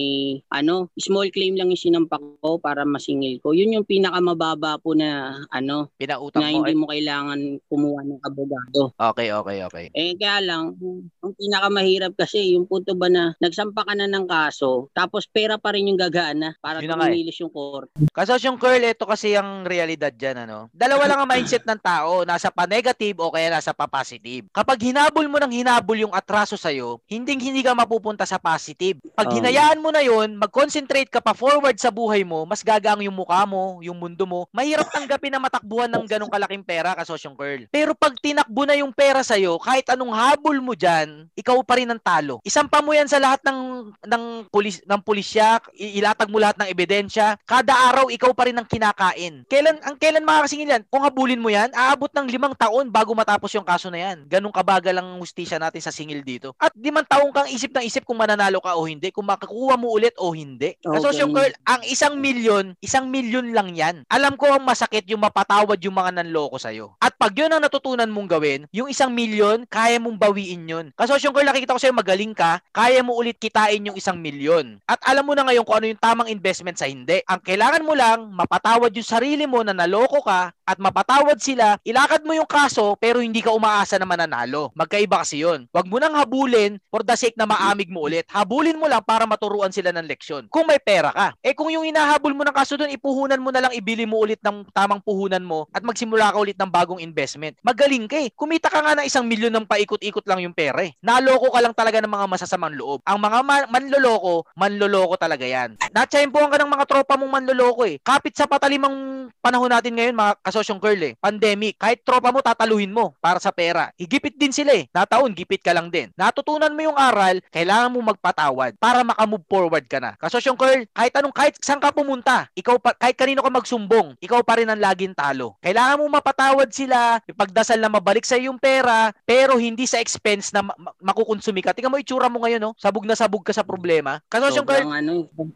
ano, small claim lang yung sinampak ko para masingil ko. Yun yung pinakamababa po na ano, Pinautang na mo. hindi mo kailangan kumuha ng abogado. Okay, okay, okay. Eh kaya lang, ang pinakamahirap kasi yung punto ba na nagsampa ka na ng kaso, tapos pera pa rin yung gagana para Yun na nga eh. tumilis yung court. Kasosyong Curl, ito kasi ang realidad dyan, ano? Dalawa lang ang mindset ng tao, nasa pa-negative o kaya nasa pa-positive. Kapag hinabol mo ng hinabol yung atraso sa'yo, hindi hindi ka mapupunta sa positive. Pag Oo. hinayaan mo na yon, mag-concentrate ka pa forward sa buhay mo, mas gagang yung mukha mo, yung mundo mo, mahirap tanggapin na matakbuhan ng ganong kalaking pera, kasosyong Curl. Pero pag tinakbo na yung pera sa'yo, kahit anong habol mo dyan, ikaw pa rin ang talo. Isampa mo yan sa lahat ng ng pulis ng pulisya, ilatag mo lahat ng ebidensya. Kada araw ikaw pa rin ang kinakain. Kailan ang kailan makakasingil yan? Kung habulin mo yan, aabot ng limang taon bago matapos yung kaso na yan. Ganong kabagal ang hustisya natin sa singil dito. At limang taon kang isip ng isip kung mananalo ka o hindi, kung makakuha mo ulit o hindi. Okay. yung girl, ang isang milyon, isang milyon lang yan. Alam ko ang masakit yung mapatawad yung mga nanloko sa'yo. At pag yun ang natutunan mong gawin, yung isang milyon, kaya mong bawiin yun. Yung girl, nakikita ko sa'yo magaling ka, kaya mo ulit kitain yung isang milyon. At alam mo na ngayon kung ano yung tamang investment sa hindi. Ang kailangan mo lang, mapatawad yung sarili mo na naloko ka at mapatawad sila, ilakad mo yung kaso pero hindi ka umaasa na mananalo. Magkaiba kasi yun. Huwag mo nang habulin for the sake na maamig mo ulit. Habulin mo lang para maturuan sila ng leksyon. Kung may pera ka. Eh kung yung hinahabol mo ng kaso doon, ipuhunan mo na lang, ibili mo ulit ng tamang puhunan mo at magsimula ka ulit ng bagong investment. Magaling ka eh. Kumita ka nga ng isang milyon ng paikot-ikot lang yung pera eh. Naloko ka lang talaga ng mga masasamang loob. Ang mga man- manloloko, manloloko talaga yan. Natsyempohan ka ng mga tropa mong manloloko eh. Kapit sa patalimang panahon natin ngayon, mga kasosyong girl eh. Pandemic. Kahit tropa mo, tataluhin mo para sa pera. Higipit din sila eh. Nataon, gipit ka lang din. Natutunan mo yung aral, kailangan mo magpatawad para makamove forward ka na. Kasosyong girl, kahit anong, kahit saan ka pumunta, ikaw pa, kahit kanino ka magsumbong, ikaw pa rin ang laging talo. Kailangan mo mapatawad sila, ipagdasal na mabalik sa yung pera, pero hindi sa expense na ma- ma- makukonsumi ka. Tingnan mo itsura mo ngayon, no? Sabog na sabog ka sa problema. Kasosyong girl, Sobrang ano,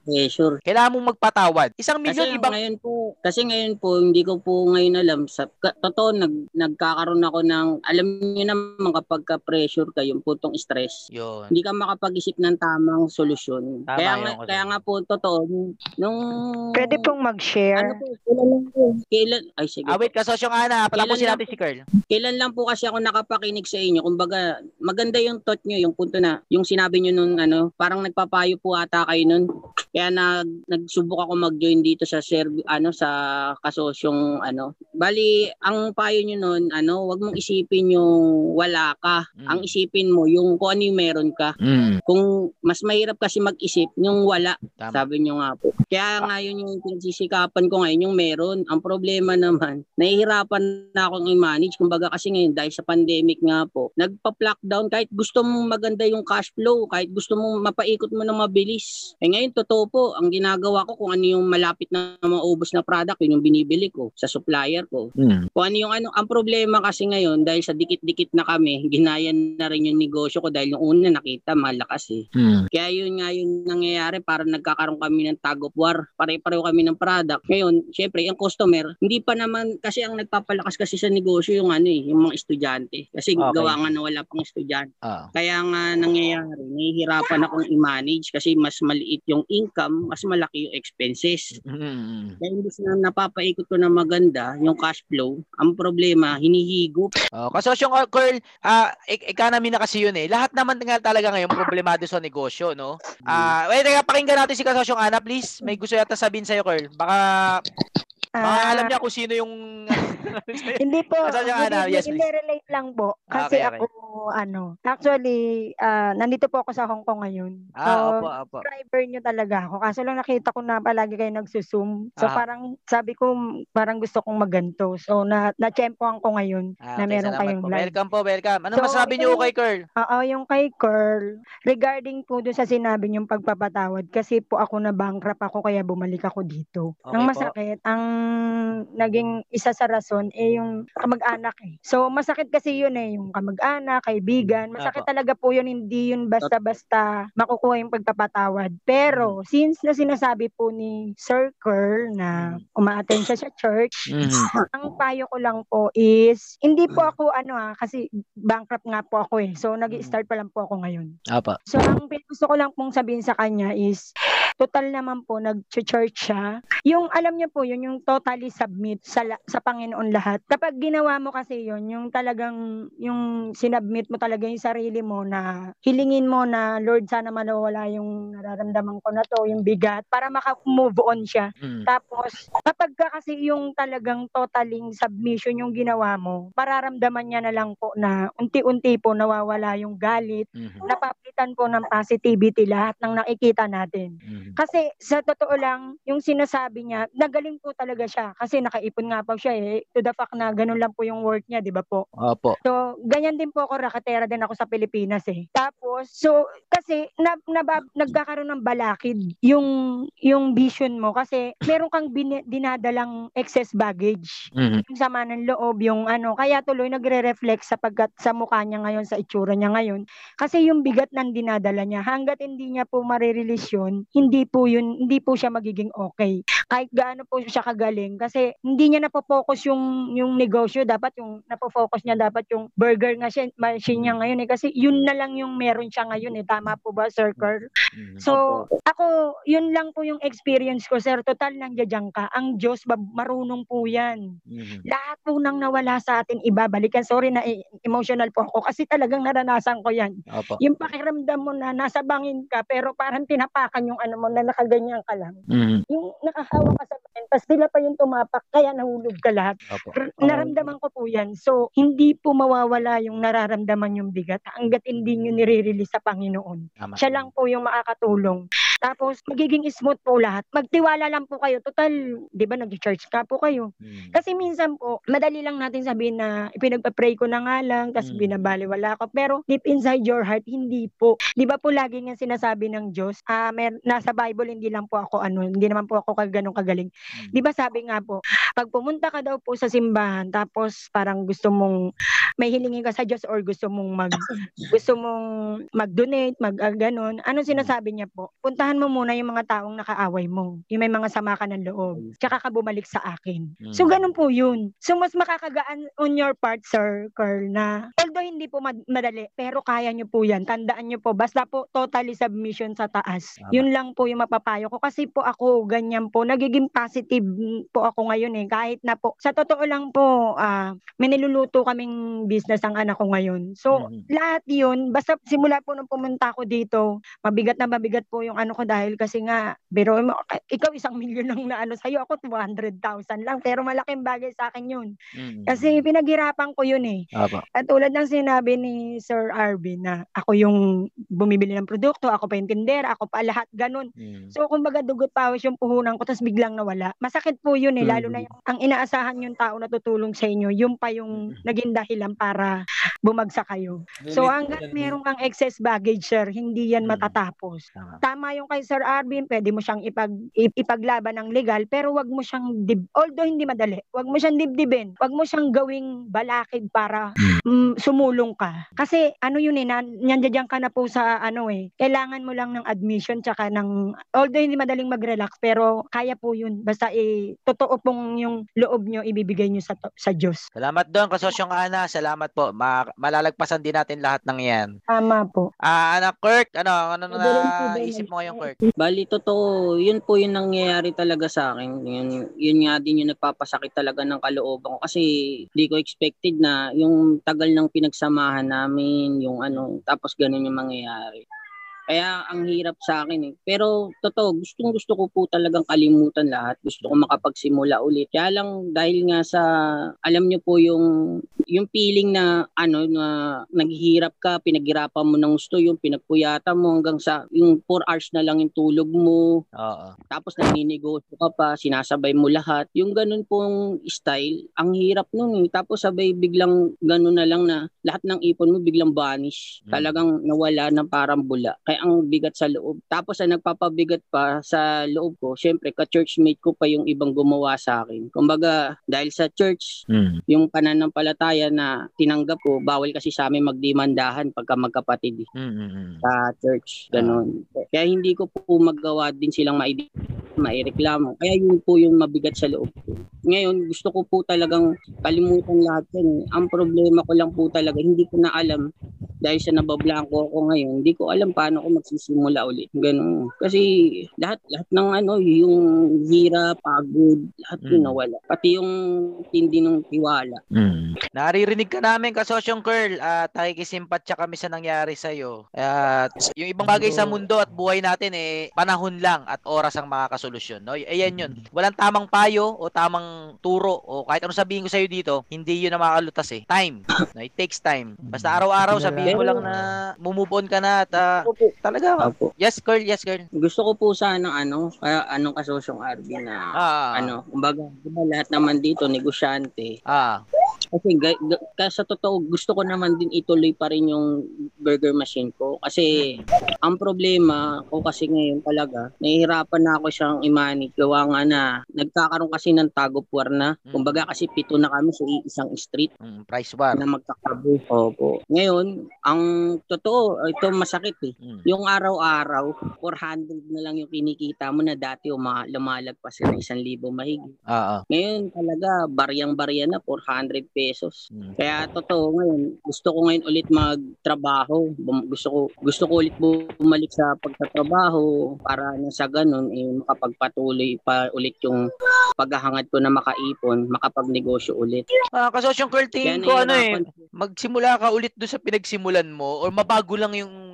pressure. kailangan mong magpatawad. Isang Kasi milyon, ibang... ngayon po, kasi ngayon po, hindi ko po ngayon alam. Sa, ka, totoo, nag, nagkakaroon ako ng, alam niyo naman kapag ka-pressure ka, yung putong stress, Yun. hindi ka makapag-isip ng tamang solusyon. Tama kaya, nga, kaya nga po, totoo, nung... Pwede pong Ano mag-share. po, kailan lang po, kailan, ay sige Ah, po. wait, kasosyong Ana, patapusin Kailan natin si Carl. Kailan lang po kasi ako nakapakinig sa inyo. Kumbaga, maganda yung thought nyo, yung punto na, yung sinabi nyo nun, ano, parang nagpapayo po ata kayo nun. Kaya nag, nagsubok ako mag-join dito sa serv, ano, sa kasosyong, ano. Bali, ang payo nyo nun, ano, wag mong isipin yung wala ka. Mm. Ang isipin mo, yung kung ano yung meron ka. Mm. Kung mas mahirap kasi mag-isip, yung wala. Tama. Sabi nyo nga po. Kaya nga yun yung pinagsisikapan ko ngayon, yung meron. Ang problema naman, nahihirapan na akong i-manage. Kumbaga kasi ngayon, dahil sa pandemic nga po, nagpa-lockdown kahit gusto mong maganda yung cash flow, kahit gusto mong mapaikot mo ng mabilis. Eh ngayon, totoo po, ang ginagawa ko kung ano yung malapit na maubos na product, yun yung binibili ko sa supplier ko. Mm. Kung ano yung ano, ang problema kasi ngayon, dahil sa dikit-dikit na kami, ginaya na rin yung negosyo ko dahil yung una nakita, malakas eh. Mm. Kaya yun nga yung nangyayari para nagkakaroon kami ng tag of war. Pare-pareho kami ng product. Ngayon, syempre, yung customer, hindi pa naman, kasi ang nagpapalakas kasi sa negosyo yung ano eh, yung mga estudyante. Kasi Okay. gawa nga na wala pang estudyante. Ah. Kaya nga nangyayari, nahihirapan akong i-manage kasi mas maliit yung income, mas malaki yung expenses. Mm. Kaya imbis na napapaikot ko na maganda yung cash flow, ang problema, hinihigop. Oh, kasosyong uh, Carl, ik- economy na kasi yun eh. Lahat naman nga talaga ngayon problemado sa negosyo, no? Ah, wait, teka, pakinggan natin si kasosyong Ana, please. May gusto yata sabihin sa'yo, Carl. Baka, baka Ah, alam niya kung sino yung... Hindi po. Asa siya, Good Ana? evening. Yes. Hindi relate lang po. Ah, Kasi okay, okay. ako, ano, actually, ah, nandito po ako sa Hong Kong ngayon. So, ah, opo, opo. subscriber nyo talaga ako. Kaso lang nakita ko na palagi kayo nagsusum. So, Ah. parang, sabi ko, parang gusto kong maganto. So, na, na-champuan ko ngayon Ah, na okay, meron salamat kayong po. live. Welcome po, welcome. Ano So, masabi niyo kay Carl? Oo, yung kay Curl, regarding po dun sa sinabi niyong pagpapatawad, kasi po ako na bankrupt ako kaya bumalik ako dito. Okay ang po. masakit, ang naging isa sa rason eh yung kamag-anak eh. So masakit kasi yun eh, yung kamag-anak, kaibigan. Masakit Apo. talaga po yun, hindi yun basta-basta makukuha yung pagpapatawad. Pero since na sinasabi po ni Sir Kerr na umaattend siya sa church, Mhm. ang payo ko lang po is, hindi po ako ano ah, kasi bankrupt nga po ako eh. So nag-start pa lang po ako ngayon. Apa. So ang gusto ko lang pong sabihin sa kanya is, total naman po nag-church siya. Yung alam niyo po yun, yung totally submit sa, sa Panginoon lahat. Kapag ginawa mo kasi yun, yung talagang, yung sinubmit mo talaga yung sarili mo na hilingin mo na, Lord, sana malawala yung nararamdaman ko na to, yung bigat, para maka-move on siya. Mm. Tapos, kapag ka kasi yung talagang totaling submission yung ginawa mo, pararamdaman niya na lang po na unti-unti po nawawala yung galit, Mhm. napapalitan po ng positivity lahat ng nakikita natin. Mhm. Kasi sa totoo lang, yung sinasabi niya, nagaling po talaga siya. Kasi nakaipon nga po siya eh. To the fact na ganun lang po yung work niya, di ba po? Opo. So, ganyan din po ako, rakatera din ako sa Pilipinas eh. Tapos, so, kasi na, nabab- nagkakaroon ng balakid yung, yung vision mo kasi meron kang bin, dinadalang excess baggage. Mhm. Yung sama ng loob, yung ano, kaya tuloy nagre-reflect sapagkat sa mukha niya ngayon, sa itsura niya ngayon. Kasi yung bigat ng dinadala niya, hanggat hindi niya po marirelease yun, hindi po yun, hindi po siya magiging okay. Kahit gaano po siya kagaling, kasi hindi niya napo-focus yung, yung negosyo, dapat yung napo-focus niya, dapat yung burger nga siya, machine niya ngayon eh, kasi yun na lang yung meron siya ngayon eh, tama po ba, Sir Carl? Mhm. So, ako, yun lang po yung experience ko, sir. Total nandiyan ka. Ang Diyos, marunong po yan. Mhm. Lahat po nang nawala sa atin, ibabalikan. Sorry na e- emotional po ako kasi talagang naranasan ko yan. Opo. Yung pakiramdam mo na nasa bangin ka, pero parang tinapakan yung ano mo na nakaganyan ka lang. Mhm. Yung nakahawa ka sa bangin, tapos sila pa yung tumapak, kaya nahulog ka lahat. Opo. R- naramdaman ko po yan. So, hindi po mawawala yung nararamdaman yung bigat hanggat hindi nyo nire-release sa Panginoon. Tama. Siya lang po yung makakatulong. Tapos, magiging smooth po lahat. Magtiwala lang po kayo. Total, di ba, nag-church ka po kayo. Mhm. Kasi minsan po, madali lang natin sabihin na ipinagpa-pray ko na nga lang, tapos Mm. binabaliwala ko. Pero deep inside your heart, hindi po. Di ba po lagi nga sinasabi ng Diyos, ah, mer- nasa Bible, hindi lang po ako ano, hindi naman po ako ganun kagaling. Mm. Di ba sabi nga po, pag pumunta ka daw po sa simbahan, tapos parang gusto mong may hilingin ka sa Diyos or gusto mong mag gusto mong mag-donate, mag ah, ganun, ano sinasabi niya po? Puntahan mo muna yung mga taong nakaaway mo. Yung may mga sama ka ng loob. Tsaka ka bumalik sa akin. So Mm. ganun po yun. So mas makakagaan on your part, Sir Carl, na although hindi po mad- madali, pero kaya nyo po yan. Tandaan nyo po, basta po totally submission sa taas. Tama. Yun lang po yung mapapayo ko. Kasi po ako, ganyan po, nagiging positive po ako ngayon eh. Kahit na po, sa totoo lang po, ah, may niluluto kaming business ang anak ko ngayon. So, Mhm. lahat yun, basta simula po nung pumunta ako dito, mabigat na mabigat po yung ano ko dahil kasi nga, biro mo, ikaw isang milyon lang na ano sa'yo, ako 200,000 lang. Pero malaking bagay sa akin yun. Mhm. Kasi pinaghirapan ko yun eh. Opo. At tulad ng sinabi ni Sir Arvin na ako yung bumibili ng produkto, ako pa yung tindera, ako pa lahat, ganun. Mhm. So, kumbaga dugot pawis yung puhunan ko, tapos biglang nawala. Masakit po yun eh, lalo na yung ang inaasahan yung tao na tutulong sa inyo, yung pa yung naging dahilan para bumagsak kayo. So, hanggat meron kang excess baggage, sir, hindi yan Mm. matatapos. Tama. Tama yung kay Sir Arvin, pwede mo siyang ipag, ip- ipaglaban ng legal, pero wag mo siyang, dib, although hindi madali, wag mo siyang dibdibin, wag mo siyang gawing balakid para mm, sumulong ka. Kasi ano yun eh, na, nandiyan ka na po sa ano eh, kailangan mo lang ng admission tsaka ng, although hindi madaling mag-relax, pero kaya po yun. Basta eh, totoo pong yung loob nyo, ibibigay nyo sa, sa Diyos. Salamat doon, kasosyong Ana. Salamat po. Ma- malalagpasan din natin lahat ng yan. Tama po. Ah, anak Kirk, ano, ano na isip mo ngayon, Kirk? Bali, totoo, yun po yung nangyayari talaga sa akin. Yun, yun nga din yung nagpapasakit talaga ng kalooban ko. Kasi di ko expected na yung tagal ng pinagsamahan namin, yung ano, tapos ganun yung mangyayari. Kaya ang hirap sa akin eh. Pero totoo, gustong gusto ko po talagang kalimutan lahat. Gusto ko makapagsimula ulit. Kaya lang dahil nga sa, alam nyo po yung, yung feeling na ano, na naghihirap ka, pinaghirapan mo ng gusto, yung pinagpuyata mo hanggang sa, yung 4 hours na lang yung tulog mo, Oo. tapos naninegosyo ka pa, sinasabay mo lahat. Yung ganun pong style, ang hirap nun eh. Tapos sabay biglang ganun na lang na lahat ng ipon mo biglang vanish. Mm. Talagang nawala ng parang bula. Kaya Ang bigat sa loob. Tapos ang nagpapabigat pa sa loob ko, syempre ka-churchmate ko pa yung ibang gumawa sa akin. Kumbaga, dahil sa church, Mm. yung pananampalataya na tinanggap ko, bawal kasi sa amin magdimandahan pagka magkapatid eh, Mm, mm, mm. sa church. Ganon. Kaya hindi ko po magawa din silang maidi maireklamo. Kaya yun po yung mabigat sa loob ko. Ngayon, gusto ko po talagang kalimutan lahat yan. eh. Ang problema ko lang po talaga, hindi ko na alam dahil sa nabablanko ako ngayon, hindi ko alam paano ko magsisimula ulit. Ganun. Kasi lahat lahat ng ano, yung hirap, pagod, lahat yun Mm. nawala. Pati yung tindi ng tiwala. Mm. Naririnig ka namin kasosyong Curl at nakikisimpatya kami sa nangyari sa'yo. At yung ibang bagay sa mundo at buhay natin eh panahon lang at oras ang makakasolusyon. No? Ayan yun. Walang tamang payo o tamang turo o kahit ano sabihin ko sa'yo dito, hindi yun na makakalutas eh. Time. No? It takes time. Basta araw-araw sabihin mo lang na move on ka na at ah, talaga. Opo. Yes, Curl. Yes, Curl. Gusto ko po sana ano, kaya anong kasosyong RB na Ah, ano, kumbaga, di ba lahat naman dito negosyante. Ah. Kasi ga, ga, sa totoo, gusto ko naman din ituloy pa rin yung burger machine ko. Kasi ang problema ko kasi ngayon talaga, nahihirapan na ako siyang i-manage. Gawa nga na, nagkakaroon kasi ng tag of war na. Kumbaga kasi pito na kami sa isang street Mm, price war. na magkakabu. Opo. Ngayon, ang totoo, ito masakit eh. Mm. Yung araw-araw, 400 na lang yung kinikita mo na dati uma, lumalagpas na isang libo mahigit. Ah, ah. Ngayon talaga, baryang-barya na, 400 pesos. Mm. Kaya totoo ngayon, gusto ko ngayon ulit magtrabaho. Gusto ko gusto ko ulit bumalik sa pagtatrabaho para na sa ganun eh makapagpatuloy pa ulit yung paghahangad ko na makaipon, makapagnegosyo ulit. Ah, kasosyong Curl, tingin ko ano eh, magsimula ka ulit doon sa pinagsimulan mo or mabago lang yung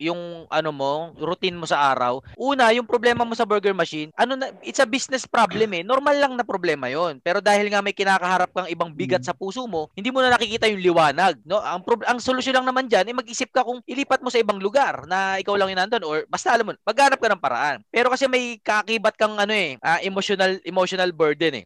yung ano mo, routine mo sa araw. Una, yung problema mo sa burger machine, ano na it's a business problem eh. Normal lang na problema 'yon. Pero dahil nga may kinakaharap kang ibang bigat sa puso mo, hindi mo na nakikita yung liwanag, no? Ang prob- ang solusyon lang naman diyan ay mag-isip ka kung ilipat mo sa ibang lugar na ikaw lang yung nandun or basta alam mo, maghanap ka ng paraan. Pero kasi may kakibat kang ano eh, ah, emotional emotional burden eh.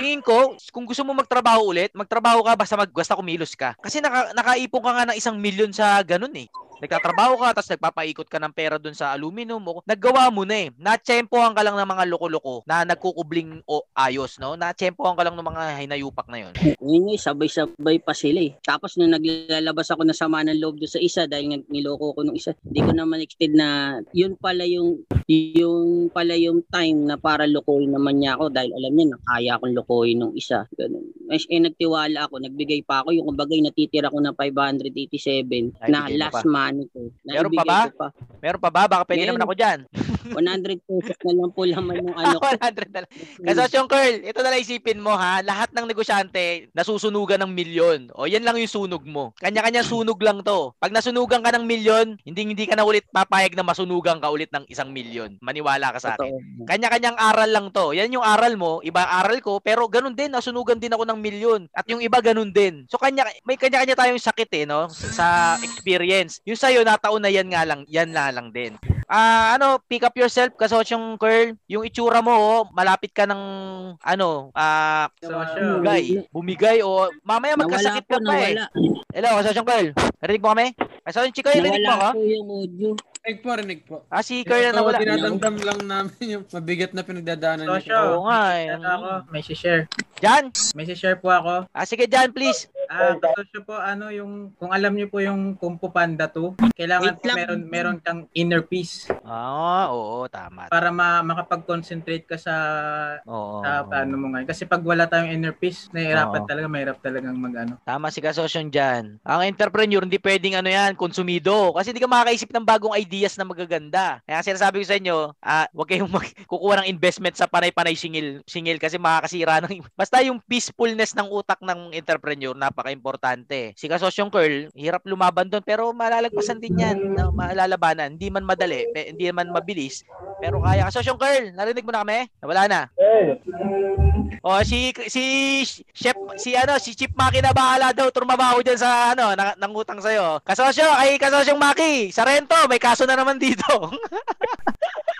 Tingin ko, kung gusto mo magtrabaho ulit, magtrabaho ka basta mag basta kumilos ka. Kasi naka, nakaipon ka nga ng isang milyon sa ganun eh. Nagtatrabaho ka, tapos nagpapaikot ka ng pera dun sa aluminum mo. Naggawa mo na eh. Natsempohan ka lang ng mga loko-loko na nagkukubling o ayos, no? Natsempohan ka lang ng mga hinayupak na yon. Yun nga, sabay-sabay pa sila eh. Tapos nung naglalabas ako ng sama ng loob doon sa isa dahil niloko ko nung isa, hindi ko naman expect na yun pala yung yung pala yung time na para lokohin naman niya ako dahil alam niya na kaya akong lokohin nung isa. Ganun. Eh, eh, nagtiwala ako, nagbigay pa ako yung kumbaga natitira ko na 587 Ay, na last pa. Money ko. Meron pa ba? pa. Meron pa ba? Baka pwede Meron. naman ako dyan. 100 pesos na lang po laman ng ano ko. 100 na lang. Kasosyong Curl, ito na lang isipin mo ha, lahat ng negosyante nasusunugan ng milyon. O yan lang yung sunog mo. Kanya-kanya sunog lang to. Pag nasunugan ka ng milyon, hindi hindi ka na ulit papayag na masunugan ka ulit ng isang milyon. Maniwala ka sa akin. Kanya-kanyang aral lang to. Yan yung aral mo, iba aral ko, pero ganun din, nasunugan din ako ng milyon. At yung iba ganun din. So kanya may kanya-kanya tayong sakit eh, no? Sa experience. Yung sa'yo, nataon na yan nga lang, yan na lang din. Ah, ano, pick up yourself kasosyong Curl. Yung itsura mo, oh, malapit ka ng ano, ah, bumigay. Bumigay o mamaya Nawala magkasakit ka pa eh. Hello, kasosyong Curl. Narinig mo kami? Kasosyong Chikoy, narinig mo ako? Nawala po yung audio. Rinig po, rinig po. Ah, si Curl na nawala. dinadamdam lang namin yung mabigat na pinagdadaanan niyo. Sosyo, Oo nga eh. Ako, may share. Jan? May share po ako. Ah, sige Jan, please. Ah, kasosyo po, ano yung, kung alam niyo po yung Kung Fu Panda 2, kailangan Wait po lang. meron, meron kang inner peace Ah, oo, tama. para ma makapag-concentrate ka sa, Oo. sa ano mo ngayon. Kasi pag wala tayong inner peace, nahihirapan Oo. talaga, mahirap talagang mag ano. Tama si Kasosyon dyan. Ang entrepreneur, hindi pwedeng ano yan, konsumido. Kasi hindi ka makakaisip ng bagong ideas na magaganda. Kaya sinasabi ko sa inyo, ah, huwag kayong mag- kukuha ng investment sa panay-panay singil, singil kasi makakasira ng... Basta yung peacefulness ng utak ng entrepreneur, napaka-importante. Si Kasosyon Curl, hirap lumaban doon, pero malalagpasan din yan. No? Malalabanan. Hindi man madali, hindi man mabilis, pero kaya. Kasosyon Curl, narinig mo na kami? Wala na. Oh, si si chef si ano si Chip Maki na bahala daw turmabaho diyan sa ano nang, nangutang sa iyo. Kasosyo ay kasosyong Maki, Sarento, may kaso na naman dito.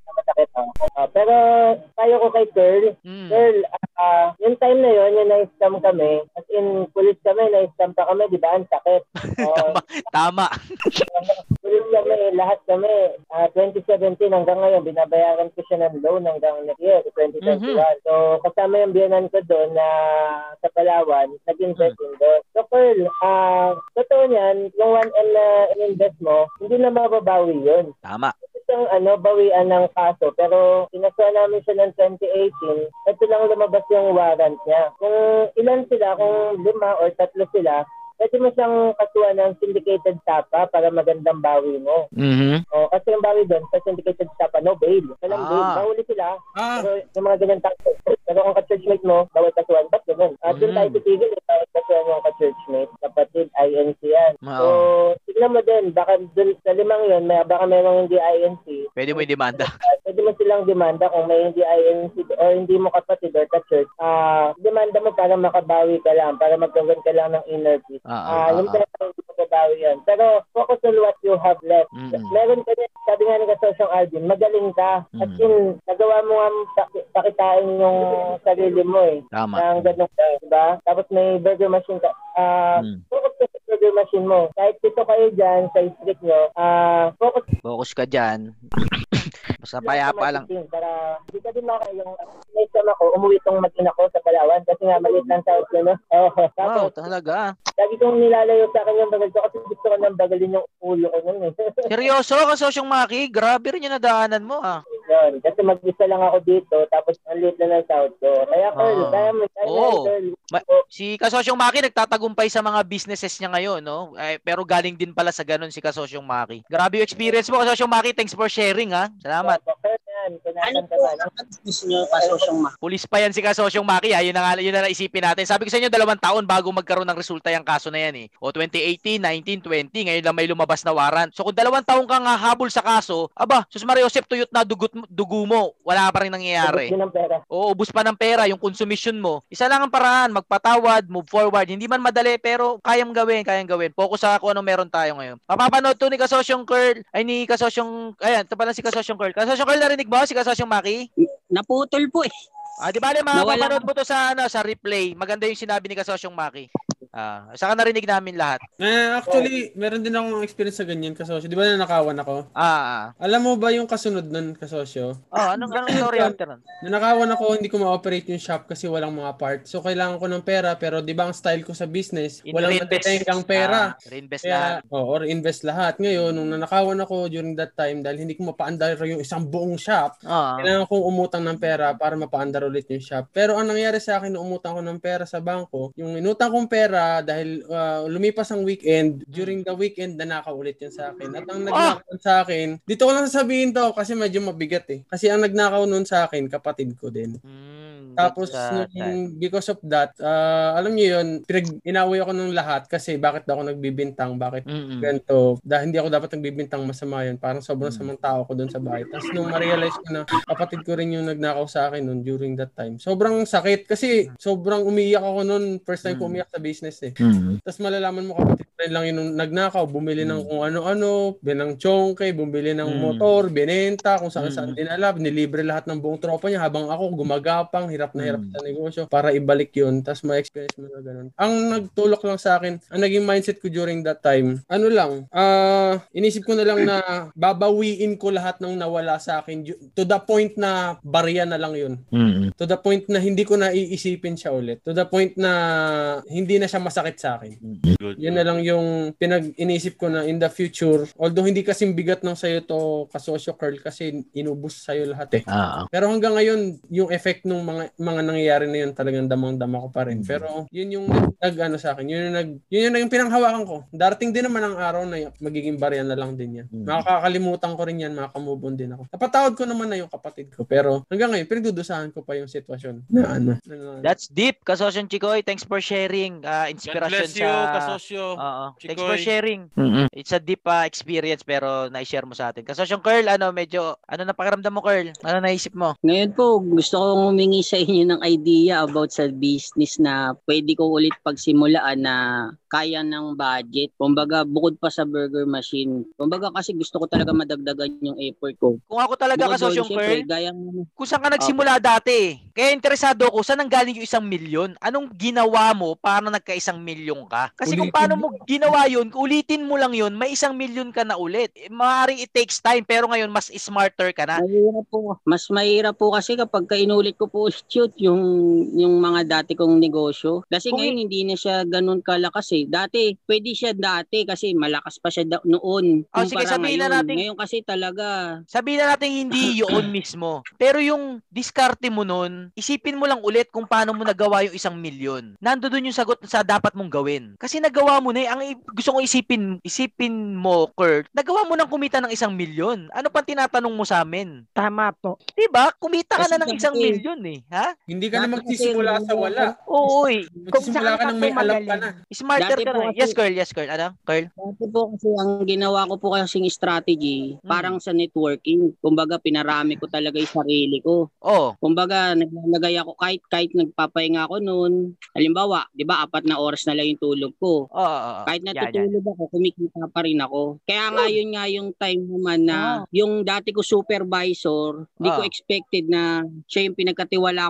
eto. Uh, pero tayo ko kay Girl. Mm. Girl, uh, ah, yung time na yon yung na-scam kami. As in, pulis kami, na-scam pa kami, di ba? Ang sakit. Tama. tama. pulis kami, lahat kami. Ah, uh, 2017 hanggang ngayon, binabayaran ko siya ng loan hanggang next year, 2021. Mm-hmm. So, kasama yung biyanan ko doon na uh, sa Palawan, nag-invest mm. doon. So, Pearl, uh, totoo niyan, yung 1M na in-invest mo, hindi na mababawi yun. Tama. Isang ano, bawian ng kaso, pero pinasuhan namin siya ng 2018, ito lang lumabas yung warrant niya. Kung ilan sila, kung lima or tatlo sila, pwede mo siyang kasuhan ng syndicated tapa para magandang bawi mo. Mhm. O, kasi yung bawi doon, sa syndicated tapa, no bail. Walang Ah. bail. Mahuli sila. Ah, Pero yung mga ganyan tao, pero kung ka-churchmate mo, bawal kasuhan. Ba't ganun? At doon Mm. tayo titigil, eh, bawal kasuhan yung ka-churchmate. Kapatid, INC yan. So, Oo. tignan mo din, baka doon sa limang yun, may, baka mayroong hindi INC. Pwede mo i-demanda. Pwede mo silang demanda kung may hindi INC or hindi mo kapatid or ka-church. Ah, demanda mo para makabawi ka lang, para magkaroon ka lang ng inner peace. Ah, Ah, ah, yung ah. mo mababawi yan. Pero focus on what you have left. Mm-mm. Meron ka din, sabi nga ni Kasosyong Alvin, magaling ka. At Mm. in, nagawa mo nga pak- pakitain yung sarili mo eh. Tama. Nang ganun ka, di ba? Tapos may burger machine ka. Ah, Mm. focus ka sa burger machine mo. Kahit dito kayo dyan sa street nyo, ah, focus Focus ka dyan. Basta payapa lang. Para hindi ka din maka yung next time ako, umuwi tong mag-ina ko sa Palawan kasi nga maliit lang sa outlet, no? Oo. Wow, Tapos, talaga. lagi kong nilalayo sa akin yung bagal ko kasi gusto ko nang bagalin yung ulo ko nun eh. Seryoso, kasosyong Maki? Grabe rin yung nadaanan mo ah. Yun. Kasi mag-isa lang ako dito, tapos ang liit lang ng south ko. Kaya, Carl, Ah. kaya mo, kaya Carl. Ma- si Kasosyong Maki nagtatagumpay sa mga businesses niya ngayon, no? Eh, pero galing din pala sa ganun si Kasosyong Maki. Grabe yung experience mo, Kasosyong Maki. Thanks for sharing, ha? Salamat. Yan, Ano po ang business nyo, kasosyong ma? Pulis pa yan si Kasosyong Maki, ha? Yun na, nga- yun na naisipin natin. Sabi ko sa inyo, dalawang taon bago magkaroon ng resulta yung kaso na yan, eh. O 2018, 19, 20, ngayon lang may lumabas na warrant. So kung dalawang taon kang habol sa kaso, aba, sus Mario Josep, tuyot na dugot, dugo mo. Wala pa rin nangyayari. Ubus ang pera. Oo, ubus pa ng pera, yung consumption mo. Isa lang ang paraan, magpatawad, move forward. Hindi man madali, pero kayang gawin, kayang gawin. Focus sa kung ano meron tayo ngayon. Mapapanood to ni Kasosyong Curl, ay ni Kasosyong, ayan, ito pala si Kasosyong Curl. Kasosyong Curl, narinig mo si Kasosyong Maki? Naputol po eh. Ah, di ba, Nawala. mapapanood mo to sa, ano, sa replay. Maganda yung sinabi ni Kasosyong Maki. Ah, saka narinig namin lahat. Eh, actually, meron din akong experience sa ganyan, kasosyo. Di ba nanakawan ako? Ah, ah. Alam mo ba yung kasunod nun, kasosyo? Oh, anong anong story after nun? Nanakawan ako, hindi ko ma-operate yung shop kasi walang mga parts. So, kailangan ko ng pera, pero di ba ang style ko sa business, walang In-reinvest. natitengkang pera. Ah, reinvest Kaya, lahat. oo, or invest lahat. Ngayon, nung nanakawan ako during that time, dahil hindi ko mapaandar yung isang buong shop, Ah. kailangan kong umutang ng pera para mapaandar ulit yung shop. Pero ang nangyari sa akin, umutang ko ng pera sa bangko, yung inutang kong pera, dahil uh, lumipas ang weekend, during the weekend, nanakaw ulit yun sa akin. At ang nagnakaw sa akin, dito ko lang sasabihin to kasi medyo mabigat eh. Kasi ang nagnakaw nun sa akin, kapatid ko din. Tapos, uh, nung, because of that, ah, alam niyo yun, pinag inaway ako ng lahat kasi bakit ako nagbibintang, bakit Mm-mm. ganito. Dahil hindi ako dapat nagbibintang masama yun. Parang sobrang Mm. samang tao ko doon sa bahay. Tapos nung ma-realize ko na kapatid ko rin yung nagnakaw sa akin noon during that time. Sobrang sakit kasi sobrang umiiyak ako noon. First time ko Mm. umiyak sa business eh. Tapos malalaman mo kapatid ko rin lang yun nung nagnakaw. Bumili ng kung ano-ano, binang chongke, bumili ng Mm. motor, binenta, kung saan saan Mm. dinala, nilibre lahat ng buong tropa niya habang ako gumagapang, hirap na hirap Mm. sa negosyo para ibalik yun. Tapos ma-experience mo na ganun. Ang nagtulak lang sa akin, ang naging mindset ko during that time, ano lang, ah inisip ko na lang na babawiin ko lahat ng nawala sa akin to the point na barya na lang yun. Mm-mm. To the point na hindi ko na iisipin siya ulit. To the point na hindi na siya masakit sa akin. Yun na lang yung pinag-inisip ko na in the future, although hindi kasing bigat ng sayo to kasosyo curl kasi inubos sa'yo lahat eh. Ah. Pero hanggang ngayon, yung effect ng mga mga nangyayari na yun talagang damang-dama ko pa rin. Pero yun yung nag ano sa akin, yun yung nag yun yung naging pinanghawakan ko. Darating din naman ang araw na magiging barya na lang din yan. Makakalimutan ko rin yan, makaka-move on din ako. Napatawad ko naman na yung kapatid ko. Pero hanggang ngayon, pinagdudusahan ko pa yung sitwasyon na ano. na- That's deep, Kasosyon Chikoy. Thanks for sharing. Uh, inspiration bless you, sa... Kasosyo Oo. Thanks Chikoy. for sharing. It's a deep uh, experience pero na-share mo sa atin. Kasosyon Curl, ano, medyo, ano na pakiramdam mo, Curl? Ano naisip mo? Ngayon po, gusto kong humingi sa inyo ng idea about sa business na pwede ko ulit pagsimulaan na kaya ng budget. Kumbaga, bukod pa sa burger machine. Kumbaga, kasi gusto ko talaga madagdagan yung effort ko. Kung ako talaga Bukod ka doon, sosyong syempre, Pearl, kung saan ka nagsimula dati. Kaya interesado ako, saan nanggaling yung isang milyon? Anong ginawa mo para nagka-isang milyon ka? Kasi kung Ulitin paano mo ginawa yun, ulitin mo lang yun, may isang milyon ka na ulit. Eh, Maaaring it takes time, pero ngayon mas smarter ka na. Mahirap po. Mas mahirap po kasi kapag ka inulit ko po ulit yun, yung, yung mga dati kong negosyo. Kasi Kung ngayon hindi na siya ganun kalakas eh. Dati, pwede siya dati kasi malakas pa siya da- noon. Oh, sige, sabihin na ngayon. natin- Ngayon kasi talaga, Sabihin na natin hindi yun mismo. Pero yung diskarte mo nun, isipin mo lang ulit kung paano mo nagawa yung isang milyon. Nando dun yung sagot sa dapat mong gawin. Kasi nagawa mo na eh. Ang gusto kong isipin, isipin mo, Kurt, nagawa mo nang kumita ng isang milyon. Ano pang tinatanong mo sa amin? Tama po. Diba? Kumita ka Kasi na ng isang kasi- milyon eh. Ha? Hindi ka na magsisimula sa wala. Oo eh. Magsisimula ka saan nang ka may alam ka magaling? na. Smarter Dati ka po na. Yes, Carl. Yes, Carl. Ano? Carl? Dati po kasi ang ginawa ko po kasing strategy, Hmm. parang sa networking. Kumbaga, pinarami ko talaga yung sarili ko. Oo. Kumbaga, naglalagay ako kahit kahit nagpapahinga ako noon. Halimbawa, 'di ba, apat na oras na lang yung tulog ko. Oo. oo, oo. Kahit Yan, yan. natutulog ako, kumikita pa rin ako. Kaya nga yun nga yung time naman na yung dati ko supervisor, di ko Ah. expected na siya yung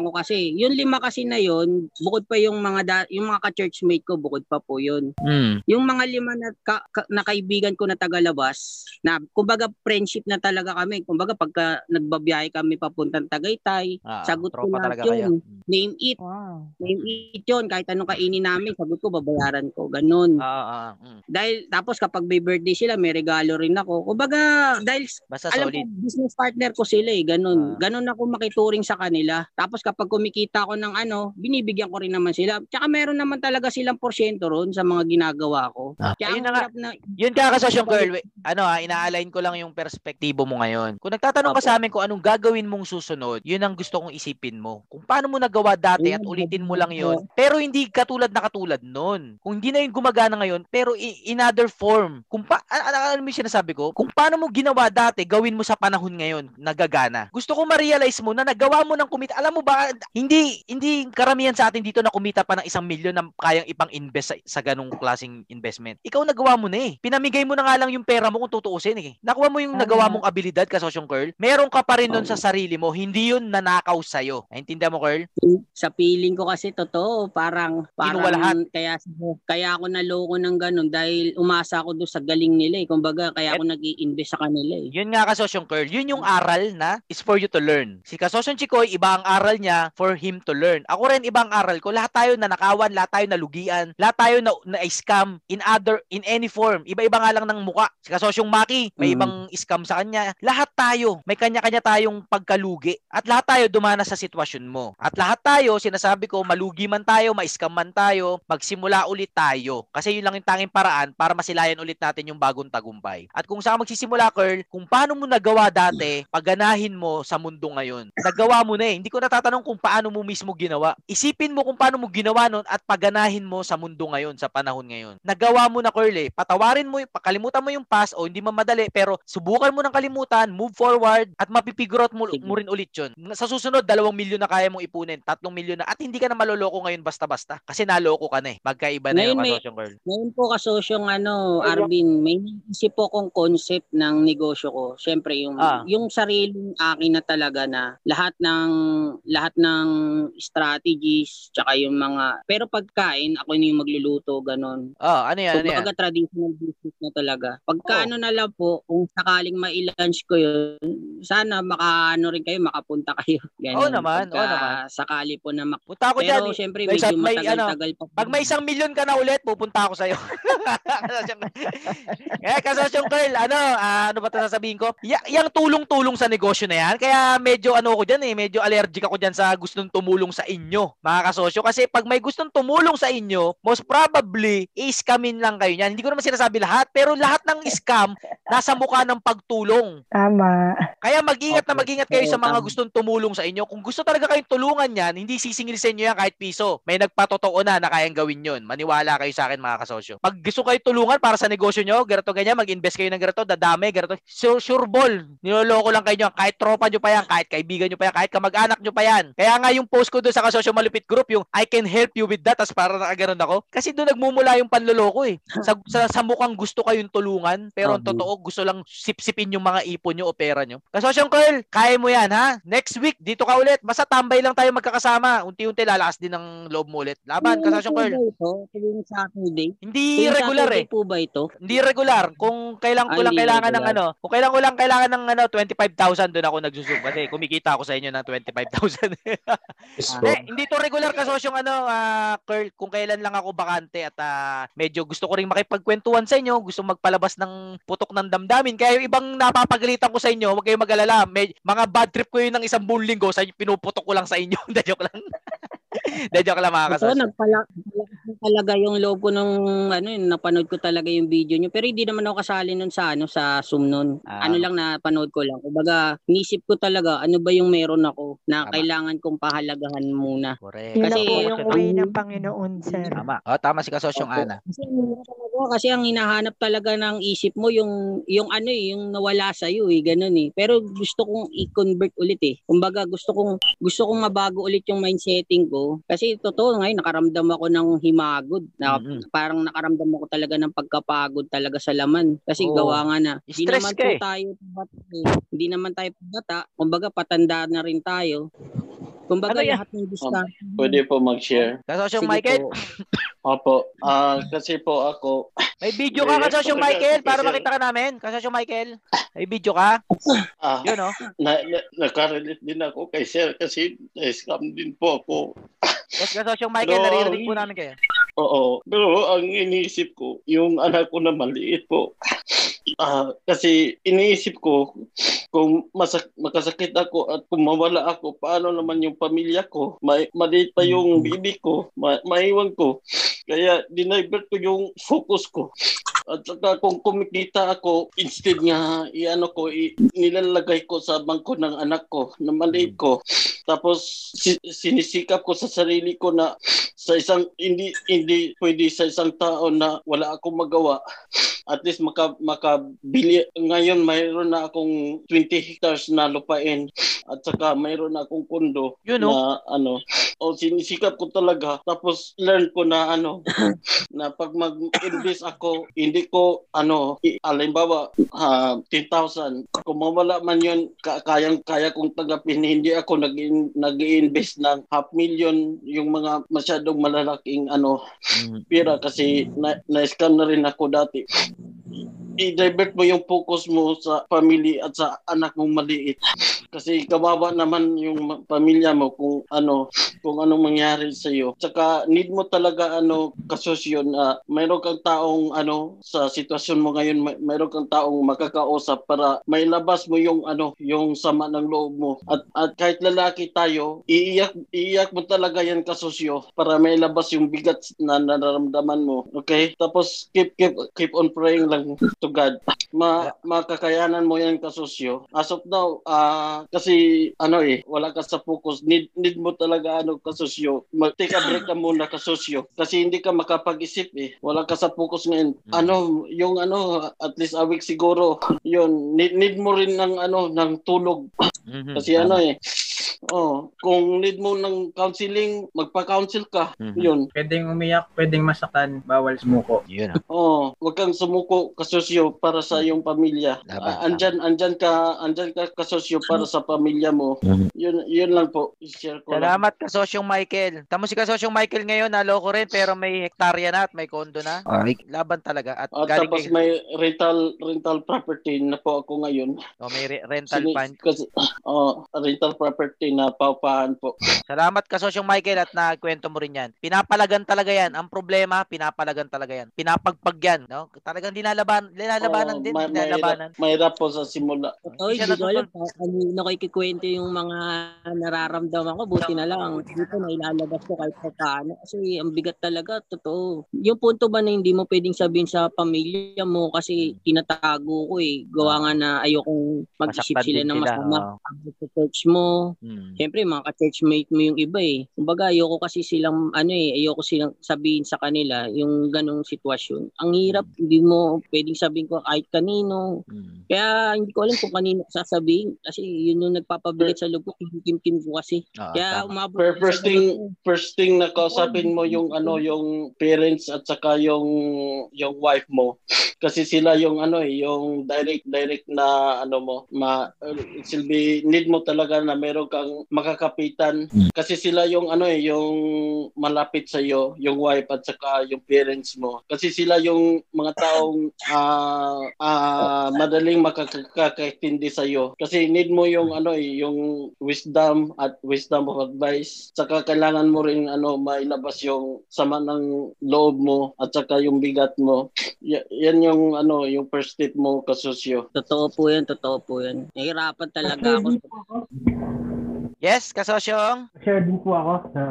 ko kasi. Yung lima kasi na yun, bukod pa yung mga da- yung mga ka-churchmate ko, bukod pa po yun. Mm. Yung mga lima na, ka, ka- na kaibigan ko na tagalabas, na kumbaga friendship na talaga kami. Kumbaga pagka nagbabiyahe kami papuntang Tagaytay, Ah, sagot ko kayo. yun. Name it. Wow. Name it yun. Kahit anong kainin namin, sagot ko, babayaran ko. Ganun. Oo. oo, mm. Dahil, tapos kapag may birthday sila, may regalo rin ako. Kumbaga, dahil Basta alam solid. ko, business partner ko sila eh, ganun. Ah. Ganun ako makituring sa kanila. Tapos kapag kumikita ako ng ano, binibigyan ko rin naman sila. Tsaka meron naman talaga silang porsyento ron sa mga ginagawa ko. Ah. Kaya Ayun ang na nga. na, Yun ka kasosyong girl, ano ha, ina-align ko lang yung perspektibo mo ngayon. Kung nagtatanong ka Opo. sa amin kung anong gagawin mong susunod, yun ang gusto kong isipin mo. Kung paano mo nagawa dati at ulitin mo lang yun, pero hindi katulad na katulad nun. Kung hindi na yun gumagana ngayon, pero in other form. Kung pa, ano, ano, ano yung sinasabi ko? Kung paano mo ginawa dati, gawin mo sa panahon ngayon, nagagana. Gusto ko ma-realize mo na nagawa mo ng kumita. Alam mo ba, hindi hindi karamihan sa atin dito na kumita pa ng isang milyon na kayang ipang-invest sa, sa ganung klaseng investment. Ikaw nagawa mo na eh. Pinamigay mo na nga lang yung pera mo kung tutuusin eh. Nakuha mo yung nagawa mong abilidad ka, Sosyong Curl. Meron ka pa rin nun sa sarili mo. Hindi yun nanakaw sa'yo. Naintindihan mo, Curl? sa feeling ko kasi totoo, parang, Kinuha lahat. parang, kaya, kaya ako naloko ng ganun dahil umasa ako doon sa galing nila eh. Kumbaga, kaya ako nag invest sa kanila eh. Yun nga kasosyong Curl, yun yung aral na is for you to learn. Si kasosyong Chikoy, iba ang aral niya for him to learn. Ako rin, iba ang aral ko. Lahat tayo nanakawan, lahat tayo nalugian, lahat tayo na, na scam in other, in any form. Iba-iba nga lang ng muka. Si kasosyong Maki, may Mm. ibang scam sa kanya. Lahat tayo, may kanya-kanya tayong pagkalugi. At lahat tayo dumana sa sitwasyon mo. At lahat tayo, sinasabi ko, malugi man tayo, ma-scam man tayo, magsimula ulit tayo. Kasi yun lang yung tanging paraan para masilayan ulit natin yung bagong tagumpay. At kung saan magsisimula, Curl, kung paano mo nagawa dati, paganahin mo sa mundo ngayon. Nagawa mo na eh. Hindi ko natatanong kung paano mo mismo ginawa. Isipin mo kung paano mo ginawa nun at paganahin mo sa mundo ngayon, sa panahon ngayon. Nagawa mo na, Curl eh. Patawarin mo, pakalimutan mo yung past o hindi man madali, pero subukan mo ng kalimutan, move forward, at mapipigurot mo, Sige. mo rin ulit yun. Sa susunod, dalawang milyon na kaya mong ipunin, tatlong milyon na, at hindi ka na maloloko ngayon basta-basta. Kasi naloko ka na eh. Magkaiba na Ngayon yung may- kasosyong Curl. Ngayon po kasosyong ano, Arvin, may naisip po kong concept ng negosyo ko. Siyempre yung Ah. yung sariling akin na talaga na lahat ng lahat ng strategies tsaka yung mga pero pagkain ako na yung magluluto ganon. Oh, ano yan, ano yan? Traditional business na talaga. Pagka ano na lang po, kung sakaling mai-lunch ko yun, sana makaano rin kayo, makapunta kayo. Ganun. Oo naman, oo Pagka naman. sakali po na mak- Punta ako dyan. Pero eh. syempre May medyo may ano, matagal-tagal pa. Pag may isang milyon ka na ulit, pupunta ako sa'yo. eh, kasosyong Curl, ano, ah, ano ba ito sasabihin ko? Y- yung tulong-tulong sa negosyo na yan, kaya medyo ano ko dyan eh, medyo allergic ako dyan sa gustong tumulong sa inyo, mga kasosyo. Kasi pag may gustong tumulong sa inyo, most probably, i-scamin lang kayo yan. Hindi ko naman sinasabi lahat, pero lahat ng scam, nasa mukha ng pagtulong. Tama. Kaya mag-ingat na Opo. mag-ingat kayo sa mga gustong tumulong sa inyo. Kung gusto talaga kayong tulungan yan, hindi sisingil sa inyo yan kahit piso. May nagpatotoo na na kayang gawin yun. Maniwala kayo sa akin mga kasosyo. Pag gusto kayo tulungan para sa negosyo nyo, ganito ganyan, mag-invest kayo ng ganito, dadami, ganito. Sure, sure ball. Niloloko lang kayo nyo. Kahit tropa nyo pa yan, kahit kaibigan nyo pa yan, kahit kamag-anak nyo pa yan. Yan. Kaya nga yung post ko doon sa Kasosyo Malupit Group, yung I can help you with that, tas para nakaganon ako. Kasi doon nagmumula yung panloloko eh. Sa, sa, sa mukhang gusto kayong tulungan, pero ang totoo, gusto lang sipsipin yung mga ipon nyo o pera nyo. Kasosyong Carl, kaya mo yan ha? Next week, dito ka ulit. Basta tambay lang tayo magkakasama. Unti-unti lalakas din ng loob mo ulit. Laban, Kasosyong Carl. Saturday. Hindi regular eh. po ba ito? Hindi regular. Kung kailan ko Ah, lang hindi kailangan ng ano, kung kailan ko lang kailangan ng ano 25,000 doon ako nagsusub kasi kumikita ako sa inyo ng 25,000. Eh, hindi to regular kasosyong ano, ah, Curl, kung kailan lang ako bakante at ah, medyo gusto ko ring makipagkwentuhan sa inyo, gusto magpalabas ng putok ng damdamin. Kaya yung ibang napapagalitan ko sa inyo, huwag kayong mag-alala. May, mga bad trip ko yun ng isang buong linggo, sa pinuputok ko lang sa inyo. Hindi, joke lang. Hindi, joke lang mga Ito, kasosyo. nagpala, nagpalakas talaga yung loob ko ng ano, yun, napanood ko talaga yung video nyo. Pero hindi naman ako kasali nun sa ano sa Zoom nun. Ah. Ano lang na panood ko lang. Kumbaga, nisip ko talaga ano ba yung meron ako na Tama. kailangan kong pahalagahan muna. Correct. Yun Kasi lang po yung way ng Panginoon, sir. Tama. Oh, tama si kasosyong Opo. Ana. Kasi, kasi ang hinahanap talaga ng isip mo yung yung ano eh, yung nawala sa iyo eh, ganun eh. Pero gusto kong i-convert ulit eh. Kumbaga gusto kong gusto kong mabago ulit yung mindsetting ko kasi totoo ngayon nakaramdam ako ng himagod. Na, Mhm. Parang nakaramdam ako talaga ng pagkapagod talaga sa laman kasi Oo. gawa nga na. Hindi Stress naman ka po eh. tayo bata, eh. Hindi naman tayo bata. Kumbaga patanda na rin tayo. Kumbaga Ano yan? lahat ng diskarte. Pwede po mag-share. Kasosyong Michael, po. Opo. Ah, kasi po ako, may video ka kasosyong. Michael para makita ka namin. Kasosyong Michael, may video ka? ah, Yun oh. na, na, nakarelate din ako kay Sir kasi na-scam din po ako. Yes, kasosyong Michael, Pero- naririnig po namin kayo. Oo. Pero ang iniisip ko, yung anak ko na maliit po. Ah, kasi iniisip ko kung masak makasakit ako at kung mawala ako, paano naman yung pamilya ko? May maliit pa yung bibi ko, ma- maiwan ko. Kaya dinivert ko yung focus ko. At saka kung kumikita ako, instead nga iano ko, i- nilalagay ko sa bangko ng anak ko, na maliit ko. Tapos si- sinisikap ko sa sarili ko na sa isang hindi hindi pwede sa isang tao na wala akong magawa. At least maka makabili ngayon mayroon na akong 20 hectares na lupain at saka mayroon na akong kondo Yun, oh. na ano o sinisikap ko talaga. Tapos learn ko na ano na pag mag-invest ako hindi ko ano alimbawa ah, 10,000 kung mawala man yun ka- kayang kaya kong tanggapin hindi ako nag nag-invest ng half million yung mga masyadong malalaking ano pera kasi na, na-scam na rin ako dati i-divert mo yung focus mo sa family at sa anak mong maliit. Kasi kawawa naman yung pamilya mo kung ano kung anong mangyari sa iyo saka need mo talaga ano kasosyo na mayroon kang taong ano sa sitwasyon mo ngayon may, mayroon kang taong makakausap para may labas mo yung ano yung sama ng loob mo. At at kahit lalaki tayo iiyak iiyak mo talaga yan kasosyo para may labas yung bigat na nararamdaman mo. Okay? Tapos keep keep keep on praying lang to God. Ma makakayanan mo yan kasosyo. As of now ah kasi ano eh wala ka sa focus. Need need mo talaga ano kasosyo. Mag take a break ka muna kasosyo. Kasi hindi ka makapag-isip eh. Wala ka sa focus ngayon. Ano yung ano at least a week siguro yun. Need, need mo rin ng ano ng tulog Mhm, kasi ano eh oh kung need mo ng counseling magpa-counsel ka Mhm. yun Pwedeng umiyak, pwedeng masaktan, bawal sumuko. Yun oh. Oh, wag kang sumuko kasosyo para sa iyong pamilya. Tama, Ah, andyan andyan ka andyan ka kasosyo para sa pamilya mo. Mhm. Yun yun lang po. I-share ko lang. Salamat kasosyong Michael. Tamo si kasosyong Michael ngayon, naloko rin pero may hektarya na at may kondo na. Ay, laban talaga at At galing tapos kay, may rental rental property na po ako ngayon. oh, may re- rental Sini- fund. Kasi, oh, rental property na paupahan po. Salamat kasosyong Michael at nagkwento mo rin yan. Pinapalagan talaga yan. Ang problema, pinapalagan talaga yan. Pinapagpag yan. No? Talagang dinalaban, dinalabanan Oh, din. may, Dinalabanan. may, mahirap po sa simula. Oy, Hindi ko alam. Kanina ko ikikwento yung mga nararamdaman ko. Buti na lang. Dito na ilalabas ko kahit pa paano. Kasi ang bigat talaga. Totoo. Yung punto ba na hindi mo pwedeng sabihin sa pamilya mo kasi tinatago ko eh. Gawa nga na ayokong mag-isip sila ng masama. Oo. Pag sa church mo, Hmm. Mm. Siyempre, mga ka-churchmate mo yung iba eh. Kumbaga, ayoko kasi silang, ano eh, ayoko silang sabihin sa kanila yung ganong sitwasyon. Ang hirap, hindi mo pwedeng sabihin ko kahit kanino. Mm. Kaya hindi ko alam kung kanino sasabihin. Kasi yun yung nagpapabigat sa loob ko, kim-kim ko kasi. Oo, Kaya tama. umabot first thing first thing na kausapin mo yung ano yung parents at saka yung yung wife mo kasi sila yung ano eh yung direct direct na ano mo ma need mo talaga na meron kang makakapitan. Kasi sila yung ano eh yung malapit sa iyo yung wife at saka yung parents mo. Kasi sila yung mga taong ah ah, madaling makakaintindi sa iyo kasi need mo yung ano eh yung wisdom at wisdom of advice. Saka kailangan mo rin ano mailabas yung sama ng loob mo at saka yung bigat mo. Y- yan yung ano yung first step mo kasosyo. Totoo po yan, totoo po yan. Nahirapan talaga ako. Yes, kasosyong. Share din po ako sa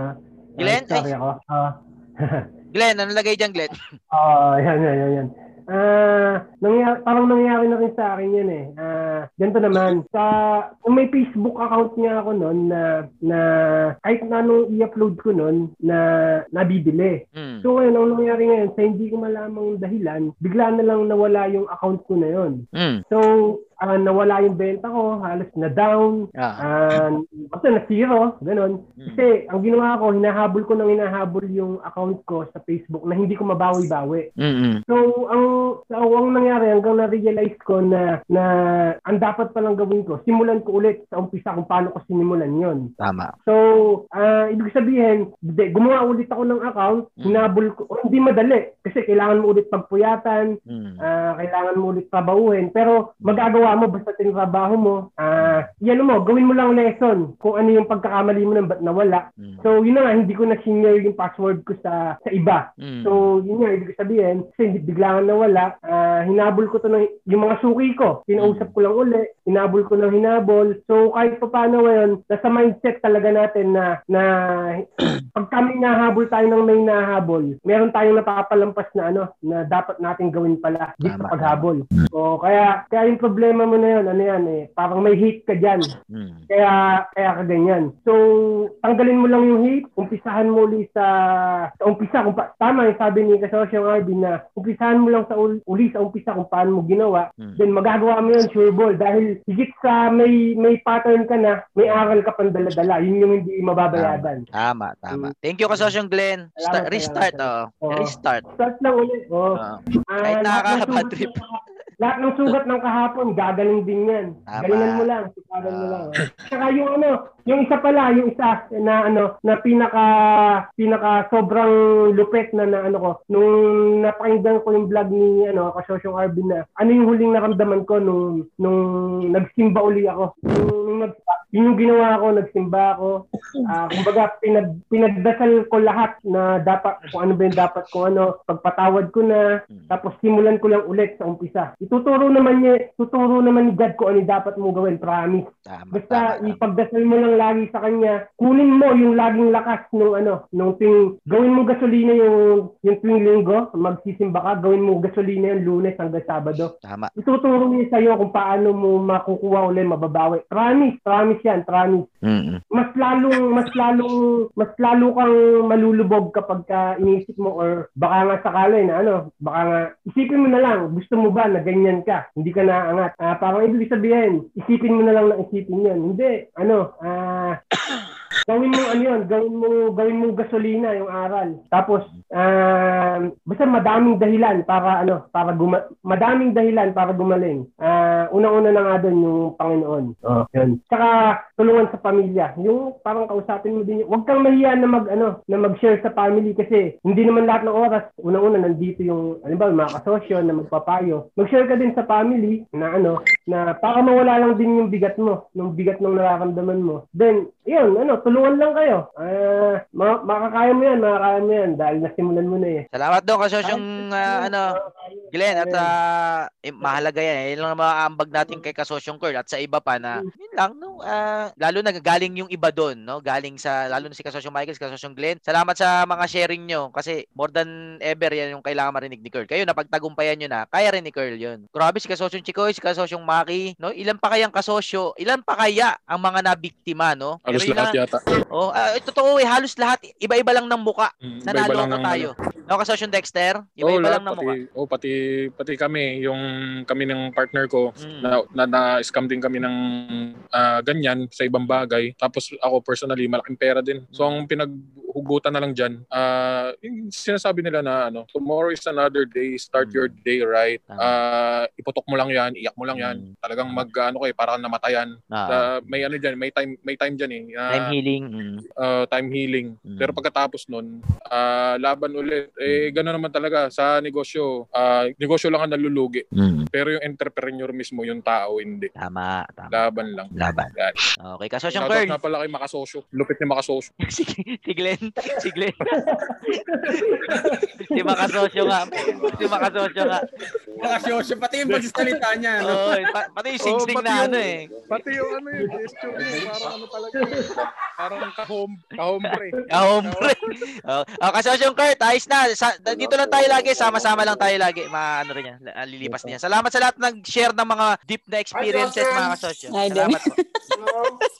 Glenn? uh, story ako. Ah, Glenn, ano lagay dyan, Glenn? Ah, yan, yan, yan, yan. Ah, nangyari, parang nangyari na rin sa akin yun eh. Ah, ganito naman. Sa, kung may Facebook account niya ako noon na, na kahit na anong i-upload ko noon na nabibili. Mm. So ngayon, ang nangyari ngayon, sa hindi ko malamang dahilan, bigla na lang nawala yung account ko na yun. Mm. So, ah, nawala yung benta ko, halos na down, Ah. ah, basta na zero, ganun. Kasi ang ginawa ko, hinahabol ko nang hinahabol yung account ko sa Facebook na hindi ko mabawi-bawi. Mm-mm. So, ang so, ang nangyari hanggang na-realize ko na na ang dapat palang gawin ko, simulan ko ulit sa umpisa kung paano ko sinimulan 'yon. Tama. So, ah ibig sabihin, hindi, gumawa ulit ako ng account, hinabol ko, oh, hindi madali kasi kailangan mo ulit pagpuyatan, Mm. ah, kailangan mo ulit trabahuhin, pero magagawa mo basta tinatrabaho mo, ah, yan mo, gawin mo lang lesson kung ano yung pagkakamali mo ng ba't nawala. So, yun na nga, hindi ko na senior yung password ko sa sa iba. Mm. So, yun nga, ibig sabihin, kasi hindi bigla nga nawala, ah, hinabol ko to ng, yung mga suki ko, kinausap ko lang uli, hinabol ko ng hinabol. So, kahit pa paano ngayon, nasa mindset talaga natin na, na pag kami nahabol tayo ng may nahabol, meron tayong napapalampas na ano, na dapat natin gawin pala dito sa paghabol. So, kaya, kaya yung problema mo na yun, ano yan eh, parang may hate ka dyan. Mm. Kaya, kaya ka ganyan. So, tanggalin mo lang yung hate, umpisahan mo uli sa, sa umpisa. Kung pa, tama yung sabi ni Kasosyong Arvin na umpisahan mo lang sa ul- uli sa umpisa kung paano mo ginawa. Then magagawa mo yun, sure ball. Dahil higit sa may may pattern ka na, may aral ka pang dala-dala. Yun yung hindi mababayadan. Tama, tama. Thank you, kasosyong Glenn. Sta- Salamat, restart, oh. Oo. Restart. Start lang ulit. Oh. Ah, Kahit ng nakaka-bad trip. Lahat ng sugat ng kahapon, gagaling din yan. Tama. Galingan mo lang, sipagan mo lang. Saka yung ano, yung isa pala, yung isa na ano, na pinaka pinaka sobrang lupet na na ano ko, nung napakinggan ko yung vlog ni ano, Kasosyong Arvin na, ano yung huling naramdaman ko nung nung nagsimba uli ako. Nung, nung nag, yun yung ginawa ko, nagsimba ako. Ah, kumbaga pinag pinagdasal ko lahat na dapat kung ano ba yung dapat kung ano, pagpatawad ko na, tapos simulan ko lang ulit sa umpisa. Ituturo naman niya, tuturo naman ni God kung ano dapat mo gawin, promise. Tama, Basta ipagdasal mo lang lagi sa kanya. Kunin mo yung laging lakas nung ano, nung ting gawin mo gasolina yung yung tuwing linggo, magsisimba ka, gawin mo gasolina yung Lunes hanggang Sabado. Tama. Ituturo niya sa'yo kung paano mo makukuha ulit, mababawi. Promise, promise yan, promise. Mm-mm. mas lalong mas lalong mas lalo kang malulubog kapag ka iniisip mo or baka nga sakali na ano baka nga isipin mo na lang gusto mo ba na ganyan ka? Hindi ka naangat. Ah, parang ibig sabihin isipin mo na lang na isipin yun hindi ano ah gawin mo ano yun, gawin mo, gawin mo gasolina yung aral. Tapos, um, basta madaming dahilan para ano, para guma- madaming dahilan para gumaling. Ah, unang-una na nga doon yung Panginoon. Oh, yun. Tsaka tulungan sa pamilya. Yung parang kausapin mo din, yun. huwag kang mahiya na mag ano, na mag-share sa family kasi hindi naman lahat ng oras unang-una nandito yung ano ba, mga kasosyo na magpapayo. Mag-share ka din sa family na ano, na para mawala lang din yung bigat mo, yung bigat ng nararamdaman mo. Then, yun, ano, tulungan lang kayo. Ah, ma- makakaya mo yan, makakaya mo yan dahil nasimulan mo na eh. Salamat doon, kasosyong, ah, ano, Glenn, at ah, eh, mahalaga yan. Yan lang ang maaambag natin kay Kasosyong Kurt at sa iba pa na yun lang, no? ah, lalo na galing yung iba doon, no? Galing sa, lalo na si Kasosyong Michael, si Kasosyong Glenn. Salamat sa mga sharing nyo kasi more than ever yan yung kailangan marinig ni Kurt. Kayo, napagtagumpayan nyo na, kaya rin ni Kurt yun. Grabe si Kasosyong Chikoy, si Kasosyong Maki, no? Ilan pa kayang kasosyo, ilan pa kaya ang mga nabiktima, no? Halos Pero lahat lang- yata. Oh, ah, totoo eh, halos lahat iba-iba lang ng muka. Mm, Nanalo iba-iba lang ng tayo. No, Kasosyong Dexter, Oo, iba-iba lahat, lang ng pati, muka. oh, pati, pati kami, yung kami ng partner ko, Mm. na, na, na-scam din kami ng ah, ganyan sa ibang bagay. Tapos ako personally, malaking pera din. So ang pinaghugutan na lang dyan, ah, yung sinasabi nila na ano, tomorrow is another day, start your day right. Ah, iputok mo lang yan, iyak mo lang yan. Talagang mag, ano ko eh, parang namatayan. Ah. Ah, may ano dyan, may time, may time dyan eh. Ah, Time healing. Mm. uh, time healing. Pero pagkatapos nun, ah, laban ulit. Eh, gano'n naman talaga. Sa negosyo, ah, negosyo lang ang nalulugi. Pero yung entrepreneur mismo, yung tao, hindi. Tama, tama. Laban lang. Laban. Yan. Okay, kasosyong Shoutout Kurt. nga pala kay Makasosyo. Lupit ni Makasosyo. si, si Glenn. Si Glenn. si Makasosyo nga. Si Makasosyo nga. Makasosyo, pati yung pagsasalita niya. No? Oo, eh, pa- pati yung sing-sing pati na yung- ano eh. Pati yung ano yung gesture niya, parang ano talaga. parang kahom, kahombre. Ah, hombre. Oh, oh, kasosyong Kurt, ayos na. Sa, dito lang tayo lagi, sama-sama lang tayo lagi. Ma, ano rin yan, la- lilipas niya. Salamat sa lahat nag-share ng mga deep na experiences, mga kasosyo. Salamat po.